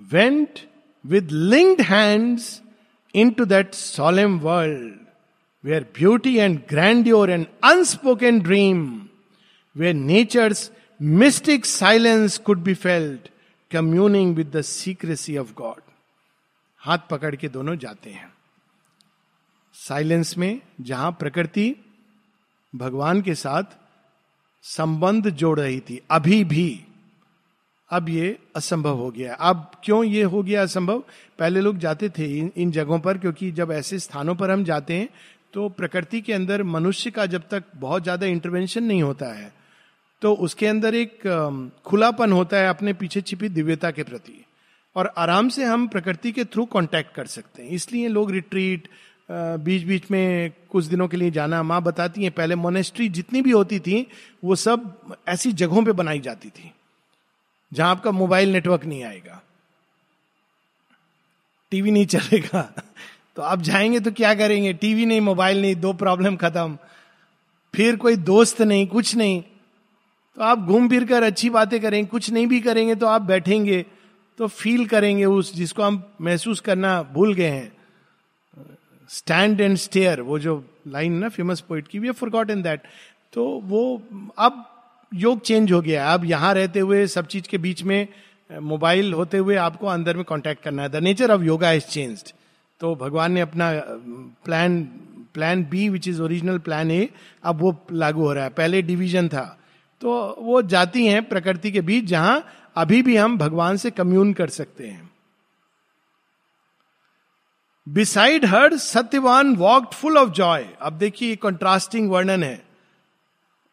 went linked hands into that solemn world where beauty and grandeur and unspoken dream where nature's mystic silence could be felt communing with the secrecy of God हाथ पकड़ के दोनों जाते हैं। Silence में जहाँ प्रकृति भगवान के साथ संबंध जोड़ रही थी, अभी भी अब ये असंभव हो गया। अब क्यों ये हो गया असंभव? पहले लोग जाते थे इन, इन जगहों पर क्योंकि जब ऐसे स्थानों पर हम जाते हैं तो प्रकृति के अंदर मनुष्य का जब तक बहुत ज़्यादा इंटरवेंशन नहीं होता है तो उसके अंदर एक खुलापन होता है अपने पीछे छिपी दिव्यता के प्रति। और आराम से हम प्रकृति के थ्रू कांटेक्ट कर सकते हैं। इसलिए लोग रिट्रीट बीच बीच में कुछ दिनों के लिए जाना माँ बताती हैं पहले मोनेस्ट्री जितनी भी होती थी वो सब ऐसी जगहों पे बनाई जाती थी। जहाँ आपका मोबाइल नेटवर्क नहीं आएगा, टीवी नहीं चलेगा तो आप जाएँगे तो क्या करेंगे? टीवी नहीं, मोबाइल नहीं, दो प्रॉब्लम खत्म। फिर कोई दोस्त नहीं, कुछ नहीं। तो आप घूम फिर कर अच्छी बातें करेंगे कुछ नहीं भी करेंगे तो आप बैठेंगे तो फील करेंगे उस जिसको हम महसूस करना भूल गए हैं। स्टैंड एंड स्टेयर वो जो लाइन ना फ़ेमस पोइट की we forgot in that तो वो, अब योग चेंज हो गया। अब यहाँ रहते हुए, सब चीज़ के बीच में मोबाइल होते हुए आपको अंदर में कांटेक्ट करना है। The nature of yoga is changed तो भगवान ने अपना plan plan B which is original plan A अब वो लागू हो रहा है। पहले डिवीज़न था। तो वो जाती हैं प्रकृति के बीच, जहाँ अभी भी हम भगवान से कम्यून कर सकते हैं। Beside her Satyavan walked full of joy अब देखिए कंट्रास्टिंग वर्णन है।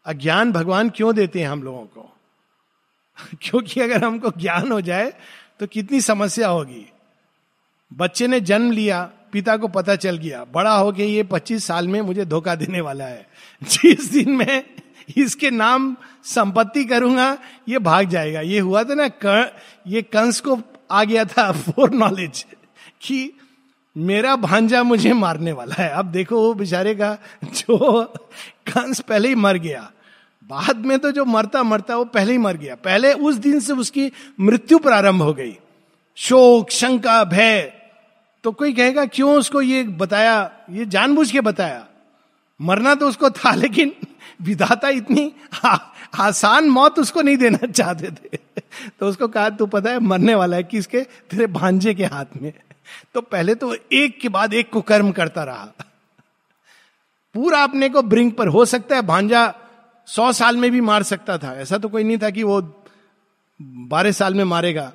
अज्ञान भगवान क्यों देते हैं हम लोगों को? [laughs] क्योंकि अगर हमको ज्ञान हो जाए तो कितनी समस्या होगी? बच्चे ने जन्म लिया पिता को पता चल गया बड़ा हो गया ये पच्चीस साल में मुझे धोखा देने वाला है। [laughs] जिस दिन मैं इसके नाम संपत्ति करूँगा ये भाग जाएगा। ये हुआ था ना कर, ये कंस को आ गया था [laughs] फोर नॉलेज कि मेरा भांजा मुझे मारने वाला है। अब देखो वो बेचारे का जो कंस पहले ही मर गया। बाद में तो जो मरता मरता वो पहले ही मर गया। पहले उस दिन से उसकी मृत्यु प्रारंभ हो गई। शोक शंका भय। तो कोई कहेगा क्यों उसको ये बताया? ये जानबूझ के बताया? मरना तो उसको था लेकिन विधाता इतनी आ, आसान मौत उसको नहीं देना चाहते थे। तो उसको कहा तू पता है मरने वाला है किसके? तेरे भांजे के हाथ में। तो पहले तो एक के बाद एक को कर्म करता रहा। पूरा अपने को ब्रिंक पर, हो सकता है भांजा सौ साल में भी मार सकता था। ऐसा तो कोई नहीं था कि वो बारह साल में मारेगा।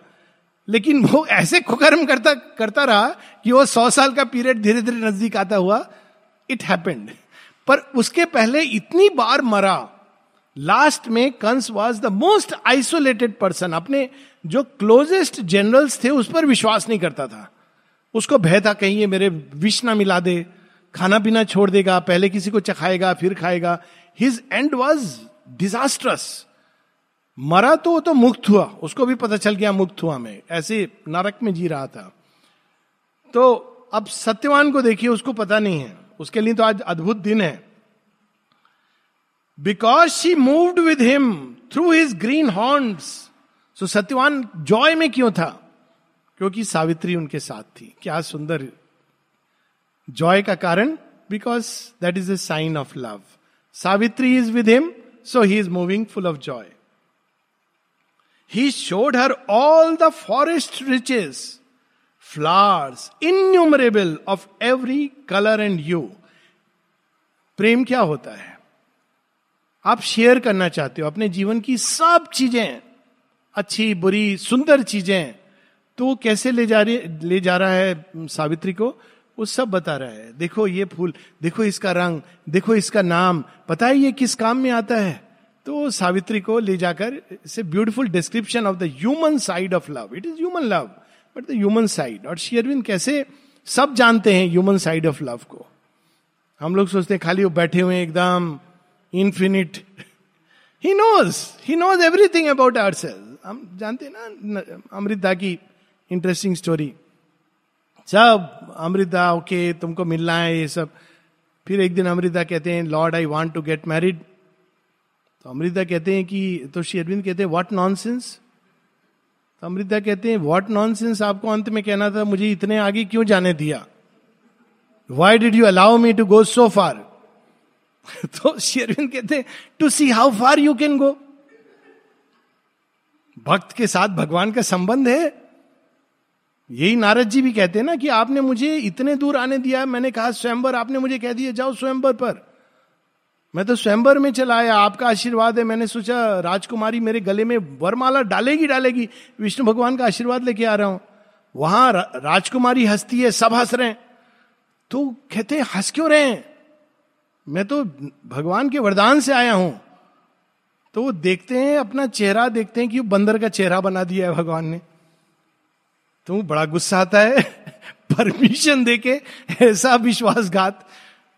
लेकिन वो ऐसे कुकर्म करता करता रहा कि वो सौ साल का पीरियड धीरे धीरे नज़दीक आता हुआ इट हैपेंड पर उसके पहले इतनी बार मरा। लास्ट में Kans was the most isolated person अपने जो क्लोजेस्ट जनरल्स थे उस पर विश्वास नहीं करता था। उसको भय था, कहीं ये मेरे विष ना मिला दे, खाना पीना छोड़ देगा, पहले किसी को चखाएगा, फिर खाएगा। हिज एंड वॉज़ डिजास्ट्रस मरा तो वो तो मुक्त हुआ, उसको भी पता चल गया मुक्त हुआ मैं। ऐसे नरक में जी रहा था। तो अब सत्यवान को देखिए, उसको पता नहीं है। उसके लिए तो आज अद्भुत दिन है। Because she moved with him through his green horns so Satyavan joy में क्यों था? क्योंकि सावित्री उनके साथ थी। क्या सुंदर जॉय का कारण? Because that is a sign of love Savitri is with him so he is moving full of joy he showed her all the forest riches flowers innumerable of every colour and you प्रेम क्या होता है? आप share करना चाहते हो, अपने जीवन की सब चीज़ें, अच्छी, बुरी, सुंदर चीज़ें तो वो कैसे ले जा रही, ले जा रहा है सावित्री को? वो सब बता रहा है। देखो ये फूल, देखो इसका रंग, देखो इसका नाम, पता है ये किस काम में आता है? तो सावित्री को ले जाकर it's beautiful description of the human side of love it is human love but the human side और शेयरविन कैसे सब जानते हैं ह्यूमन साइड ऑफ़ लव को? हम लोग सोचते हैं खाली वो बैठे हुए एकदम infinite he knows he knows everything about are हम जानते हैं ना, अमृता की इंटरेस्टिंग स्टोरी सब, अमृता ओके तुमको मिलना है ये सब. फिर एक दिन अमृता कहते हैं Lord I want to get married तो अमृता कहते हैं कि तो श्री अरविंद कहते हैं वॉट नॉन सेंस तो अमृता कहते हैं वॉट नॉन सेंस आपको अंत में कहना था, मुझे इतने आगे क्यों जाने दिया? Why did you allow me to go so far तो शेरविंद कहते हैं to see how far you can go भक्त के साथ भगवान का संबंध है। यही नारद जी भी कहते हैं ना कि आपने मुझे इतने दूर आने दिया मैंने कहा स्वयंबर आपने मुझे कह दिया जाओ स्वयंबर पर। मैं तो स्वयंबर में चला आया आपका आशीर्वाद है मैंने सोचा राजकुमारी मेरे गले में वरमाला डालेगी डालेगी विष्णु भगवान का आशीर्वाद लेके आ रहा हूँ। वहाँ रा, राजकुमारी हंसती है सब हंस रहे हैं। तो कहते हंस क्यों रहे हैं? मैं तो भगवान के वरदान से आया हूँ। तो वो देखते हैं अपना चेहरा देखते हैं कि बंदर का चेहरा बना दिया है भगवान ने। तो बड़ा गुस्सा आता है, [laughs] परमिशन देके ऐसा विश्वासघात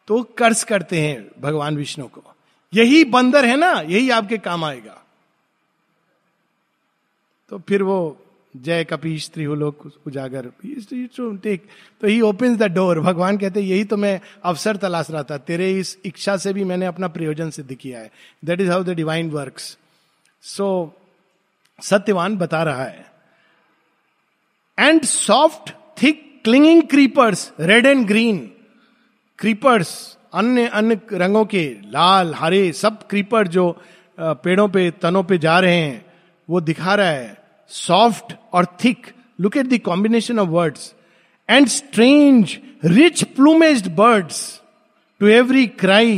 तो कर्ज करते हैं भगवान विष्णु को। यही बंदर है ना, यही आपके काम आएगा। तो फिर वो जय कपीश त्रिहुलोक उजागर टेक तो ही ओपन द डोर भगवान कहते यही तो मैं अवसर तलाश रहा था। तेरे इस इच्छा से भी मैंने अपना प्रयोजन सिद्ध किया है। That is how the divine work so Satyavan बता रहा है। And soft thick clinging creepers red and green creepers अन्य अन्य रंगों के, लाल, हरे, सब क्रीपर जो पेड़ों पे, तनों पे जा रहे हैं, वो दिखा रहा है। सॉफ्ट और thick look at the combination of words and strange rich plumage birds to every cry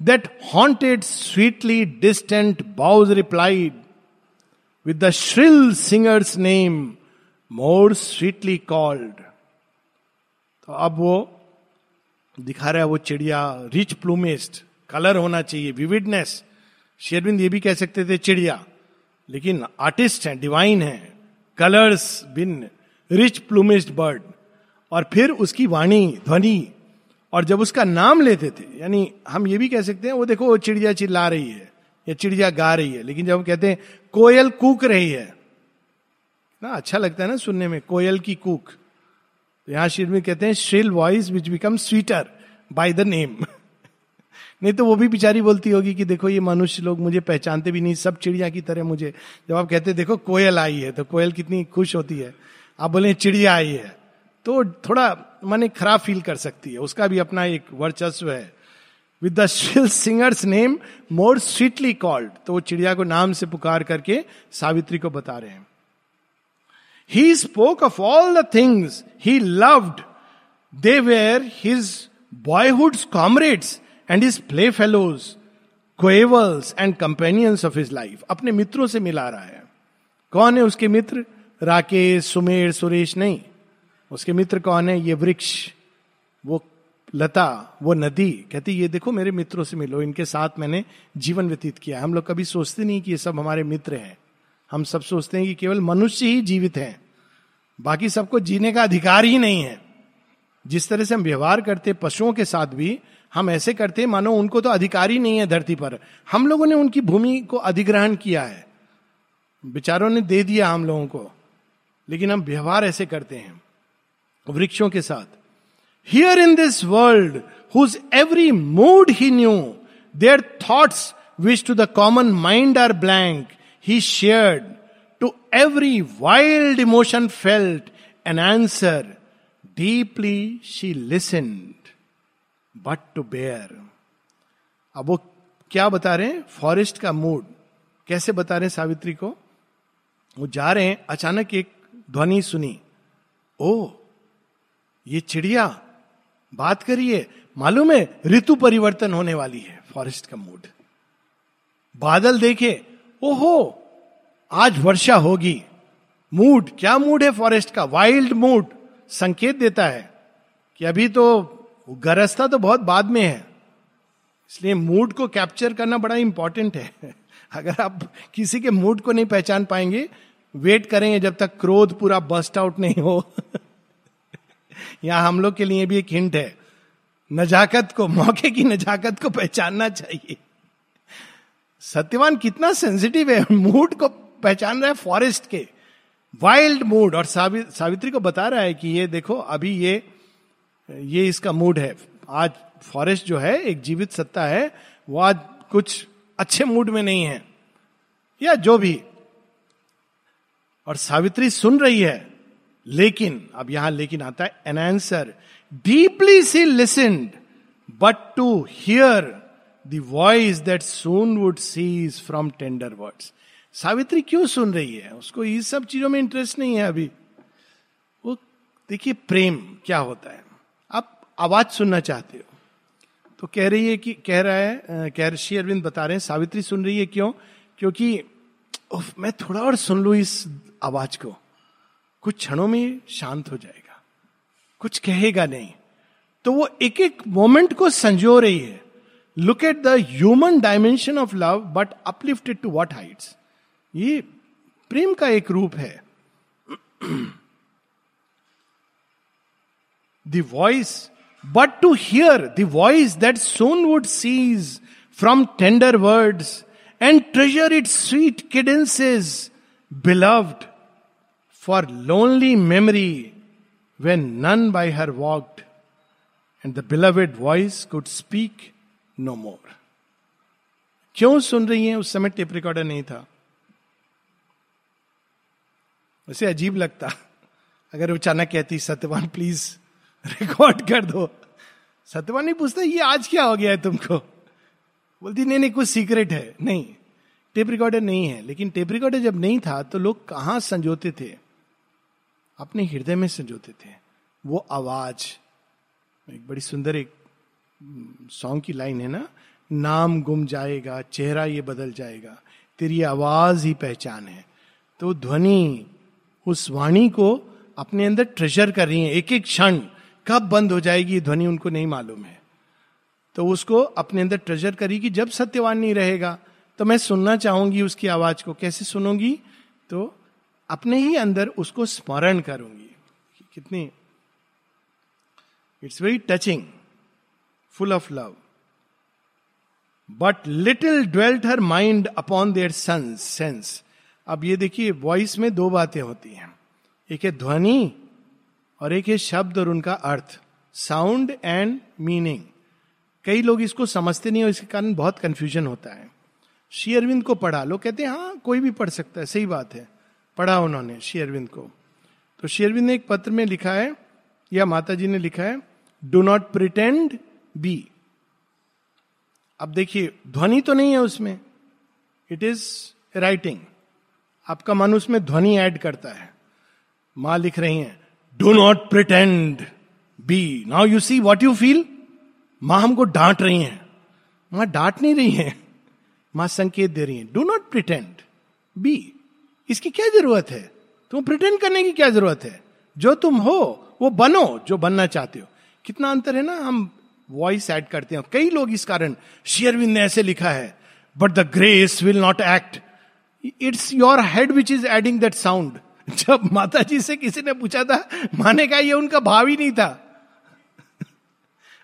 that haunted sweetly distant boughs replied with the shrill singer's name more sweetly called. तो अब वो दिखा रहा है वो चिड़िया रिच प्लूमेस्ट कलर होना चाहिए विविडनेस शेरविंद ये भी कह सकते थे, चिड़िया। लेकिन आर्टिस्ट हैं डिवाइन हैं कलर्स बिन रिच प्लूमिस्ड बर्ड और फिर उसकी वाणी, ध्वनि, और जब उसका नाम लेते थे, यानी हम ये भी कह सकते हैं, वो देखो, वो चिड़िया चिल्ला रही है, या चिड़िया गा रही है। लेकिन जब हम कहते हैं, कोयल कूक रही है ना अच्छा लगता है ना सुनने में, कोयल की कूक। तो यहाँ शिर में कहते हैं shrill voice which become sweeter by the name नहीं तो वो भी बिचारी बोलती होगी कि देखो ये मनुष्य लोग मुझे पहचानते भी नहीं, सब चिड़िया की तरह मुझे। जब आप कहते देखो, कोयल आई है तो कोयल कितनी खुश होती है। आप बोले, चिड़िया आई है। तो थोड़ा मन खराब फील कर सकती है। उसका भी अपना एक वर्चस्व है। With the singer's name more sweetly called तो वो चिड़िया को नाम से पुकार करके सावित्री को बता रहे हैं। Spoke of all the things he loved they were his boyhood comrades and his playfellows coevals and companions of his life अपने मित्रों से मिला रहा है। कौन है उसके मित्र? राकेश, सुमेर, सुरेश नहीं। उसके मित्र कौन है? ये वृक्ष, वो लता, वो नदी। कहती, ये देखो, मेरे मित्रों से मिलो। इनके साथ मैंने जीवन व्यतीत किया हम लोग कभी सोचते नहीं कि ये सब हमारे मित्र हैं। हम सब सोचते हैं कि केवल मनुष्य ही जीवित हैं। बाकी सबको जीने का अधिकार ही नहीं है। जिस तरह से हम व्यवहार करते पशुओं के साथ भी, हम ऐसे करते, मानो उनको तो अधिकार ही नहीं है धरती पर। हम लोगों ने उनकी भूमि को अधिग्रहण किया है। विचारों ने दे दिया हम लोगों को। लेकिन हम व्यवहार ऐसे करते हैं, वृक्षों के साथ। Here in this world whose every mood he knew their thoughts which to the common mind are blank he shared to every wild emotion felt an answer deeply she listened but to bear अब वो क्या बता रहे हैं? Forest का mood कैसे बता रहे हैं सावित्री को? वो जा रहे हैं, अचानक एक ध्वनि सुनी। ओ, ये चिड़िया, बात करिए, मालूम है ऋतु परिवर्तन होने वाली है फॉरेस्ट का मूड बादल देखे ओहो, आज वर्षा होगी। मूड, क्या मूड है फॉरेस्ट का? वाइल्ड मूड, संकेत देता है कि अभी तो गरजता तो बहुत बाद में है। इसलिए मूड को कैप्चर करना बड़ा इंपॉर्टेंट है। [laughs] अगर आप किसी के मूड को नहीं पहचान पाएँगे, वेट करेंगे जब तक क्रोध पूरा बस्ट आउट नहीं हो। [laughs] यहाँ हम लोग के लिए भी एक हिंट है, नजाकत को, मौके की नजाकत को पहचानना चाहिए। सत्यवान कितना सेंसिटिव है मूड को पहचान रहा है फॉरेस्ट के। वाइल्ड मूड और सावित्री को बता रहा है कि ये देखो, अभी ये ये इसका मूड है। आज फॉरेस्ट जो है, एक जीवित सत्ता है, वो आज कुछ अच्छे मूड में नहीं है, या जो भी। और सावित्री सुन रही है, लेकिन, अब यहाँ लेकिन आता है an answer deeply she listened but to hear voice that soon would cease from tender words Savitri क्यों सुन रही है? उसको ये सब चीज़ों में इंटरेस्ट नहीं है अभी। वो देखिए प्रेम क्या होता है? आप आवाज़ सुनना चाहते हो। तो कह रही है कि कह रहा है कह ऋषि अरविंद बता रहे हैं सावित्री सुन रही है क्यों? क्योंकि उफ, मैं थोड़ा और सुन लू इस आवाज़ को। कुछ क्षणों में शांत हो जाएगा। कुछ कहेगा नहीं। तो वो एक एक मोमेंट को संजो रही है। Look at the human dimension of love but uplifted to what heights ये प्रेम का एक रूप है। The voice but to hear the voice that soon would cease from tender words and treasure it sweet cadences beloved for lonely memory when none by her walked and the beloved voice could speak no more क्यों सुन रही हैं? उस समय tape recorder नहीं था। वैसे अजीब लगता। अगर वो अचानक कहती, सत्यवान प्लीज़ रिकॉर्ड कर दो। सत्यवान नहीं पूछता, ये आज क्या हो गया है तुमको? बोलती, नहीं नहीं, कुछ सीक्रेट है। नहीं टेप रिकॉर्डर नहीं है। लेकिन टेप रिकॉर्डर जब नहीं था तो लोग कहाँ संजोते थे? अपने हृदय में संजोते थे। वो आवाज़, एक बड़ी सुंदर, एक सॉन्ग की लाइन है ना, नाम गुम जाएगा, चेहरा ये बदल जाएगा, तेरी आवाज़ ही पहचान है। तो ध्वनि उस वाणी को अपने अंदर ट्रेजर कर रही है एक एक क्षण कब बंद हो जाएगी ध्वनि उनको नहीं मालूम है। तो उसको अपने अंदर ट्रेजर करेगी जब सत्यवान नहीं रहेगा तो मैं सुनना चाहूँगी उसकी आवाज़ को, कैसे सुनूँगी? तो अपने ही अंदर उसको स्मरण करूँगी। कितनी? It's very touching full of love but little dwelt her mind upon their sons sense अब ये देखिए वॉइस में दो बातें होती हैं। एक है ध्वनि और एक है शब्द और उनका अर्थ। साउंड एंड मीनिंग कई लोग इसको समझते नहीं और इसके कारण बहुत कंफ्यूजन होता है। श्री अरविंद को पढ़ा लोग कहते हैं हाँ कोई भी पढ़ सकता है। सही बात है। पढ़ा उन्होंने श्री अरविंद को। तो श्री अरविंद ने एक पत्र में लिखा है, या माता जी ने लिखा है डू नॉट प्रिटेंड बी। अब देखिए, ध्वनि तो नहीं है उसमें। इट इज़ राइटिंग आपका मन उसमें ध्वनि ऐड करता है। माँ लिख रही है do not pretend be now you see what you feel माँ हमको डांट रही है। माँ डांट नहीं रही है। माँ संकेत दे रही है डो नॉट प्रिटेंड बी इसकी क्या ज़रूरत है? तुम प्रिटेंड करने की क्या ज़रूरत है? जो तुम हो, वो बनो, जो बनना चाहते हो। कितना अंतर है ना, हम वॉइस ऐड करते हैं। कई लोग इस कारण शेयरविंद ने ऐसे लिखा है but the grace will not act it's your head which is adding that sound जब माता जी से किसी ने पूछा था, माने का ये उनका भाव ही नहीं था?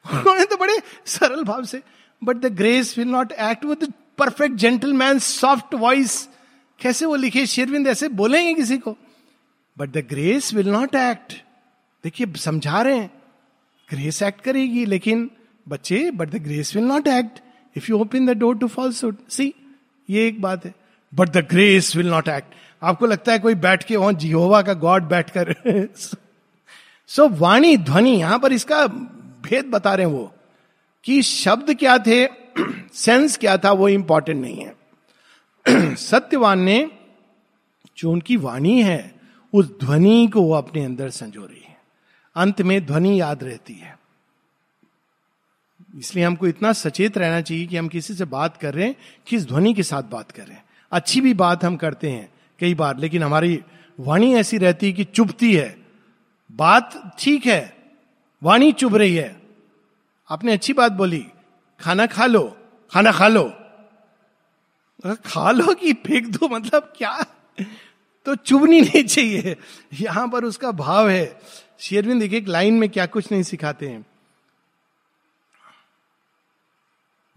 [laughs] उन्होंने तो बड़े सरल भाव से but the grace will not act with perfect gentleman soft voice कैसे वो लिखे? शेरविंद ऐसे बोलेंगे किसी को? But the grace will not act देखिए, समझा रहे हैं। ग्रेस एक्ट करेगी, लेकिन बच्चे but the grace will not act if you open the door to falsehood see ये एक बात है। But the grace will not act आपको लगता है कोई बैठ के वहाँ जिहोवा का गॉड बैठ कर सो वाणी ध्वनि, यहाँ पर इसका भेद बता रहे हैं वो, कि शब्द क्या थे [clears throat] सेंस क्या था, वो इंपॉर्टेंट नहीं है। [clears throat] सत्यवान ने, जो उनकी वाणी है, उस ध्वनि को वो अपने अंदर संजो रही है। अंत में ध्वनि याद रहती है। इसलिए हमको इतना सचेत रहना चाहिए कि हम किसी से बात कर रहे हैं, किस ध्वनि के साथ बात कर रहे हैं। अच्छी भी बात हम करते हैं कई बार, लेकिन हमारी वाणी ऐसी रहती है कि चुभती है। बात ठीक है, वाणी चुभ रही है। आपने अच्छी बात बोली, खाना खा लो, खाना खा लो। खा लो कि फेंक दो मतलब क्या? तो चुभनी नहीं चाहिए। यहाँ पर उसका भाव है शेरविंद देखिए, एक लाइन में क्या कुछ नहीं सिखाते हैं।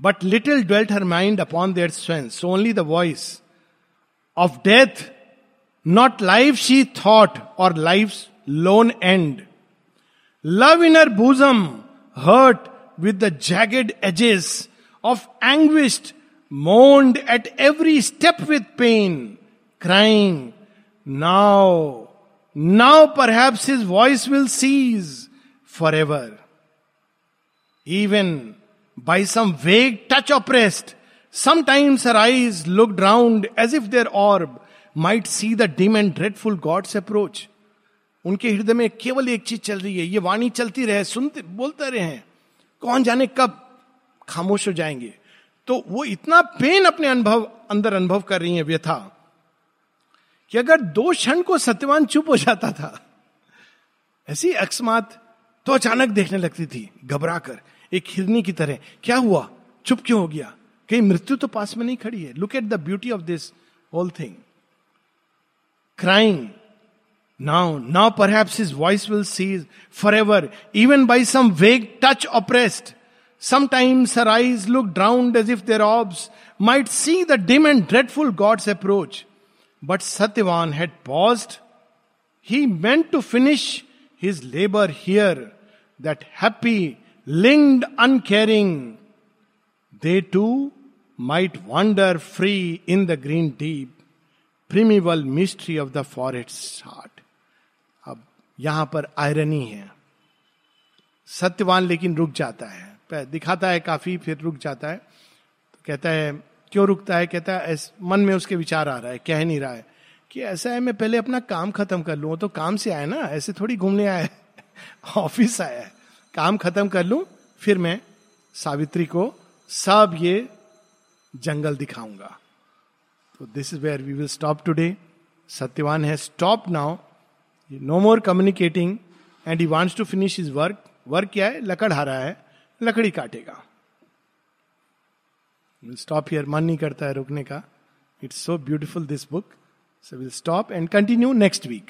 But little dwelt her mind upon their strength only the voice of death not life she thought और life lone and love in her bosom hurt with the jagged edges of anguish moaned at every step with pain crying now now perhaps his voice will cease for ever even by some vague touch of rest Sometimes her eyes looked round as if their orb might see the dim and dreadful God's approach. उनके हृदय में केवल एक चीज़ चल रही है, ये वाणी चलती रहे, सुनते, बोलते रहे हैं। कौन जाने कब खामोश हो जाएँगे। तो वो इतना पेन अपने अनुभव, अंदर अनुभव कर रही है व्यथा। कि अगर दो क्षण को सत्यवान चुप हो जाता था, ऐसी अकस्मात तो अचानक देखने लगती थी घबरा कर एक हिरनी की तरह, क्या हुआ? चुप क्यों हो गया? कहीं मृत्यु तो पास में नहीं खड़ी है? Look at the beauty of this whole thing crying now now his voice will cease for ever even by some vague touch oppressed Sometimes her look drowned drowned as if their orbs might see the dim and dreadful God's but Satyavan had paused he meant to finish his labour here that happy lingered uncaring they two might wander free in the green deep primeval mystery of the forest heart अब यहाँ पर irony है। सत्यवान लेकिन रुक जाता है। दिखाता है काफ़ी, फिर रुक जाता है। तो कहता है क्यों रुकता है? कहता है मन में उसके विचार आ रहा है, कह नहीं रहा है। कि ऐसा है, मैं पहले अपना काम खत्म कर लू। तो काम से आया ना, ऐसे थोड़ी घूमने आया [laughs] ऑफ़िस आया है। काम खत्म कर लू, फिर मैं सावित्री को सब ये जंगल दिखाऊँगा। तो this is where we will stop today Satyavan है stop now no more communicating and he wants to finish his work work क्या है? लकड़ हारा है, लकड़ी काटेगा। स्टॉप हियर मन नहीं करता है रुकने का it's so beautiful this book so will stop and continue next week.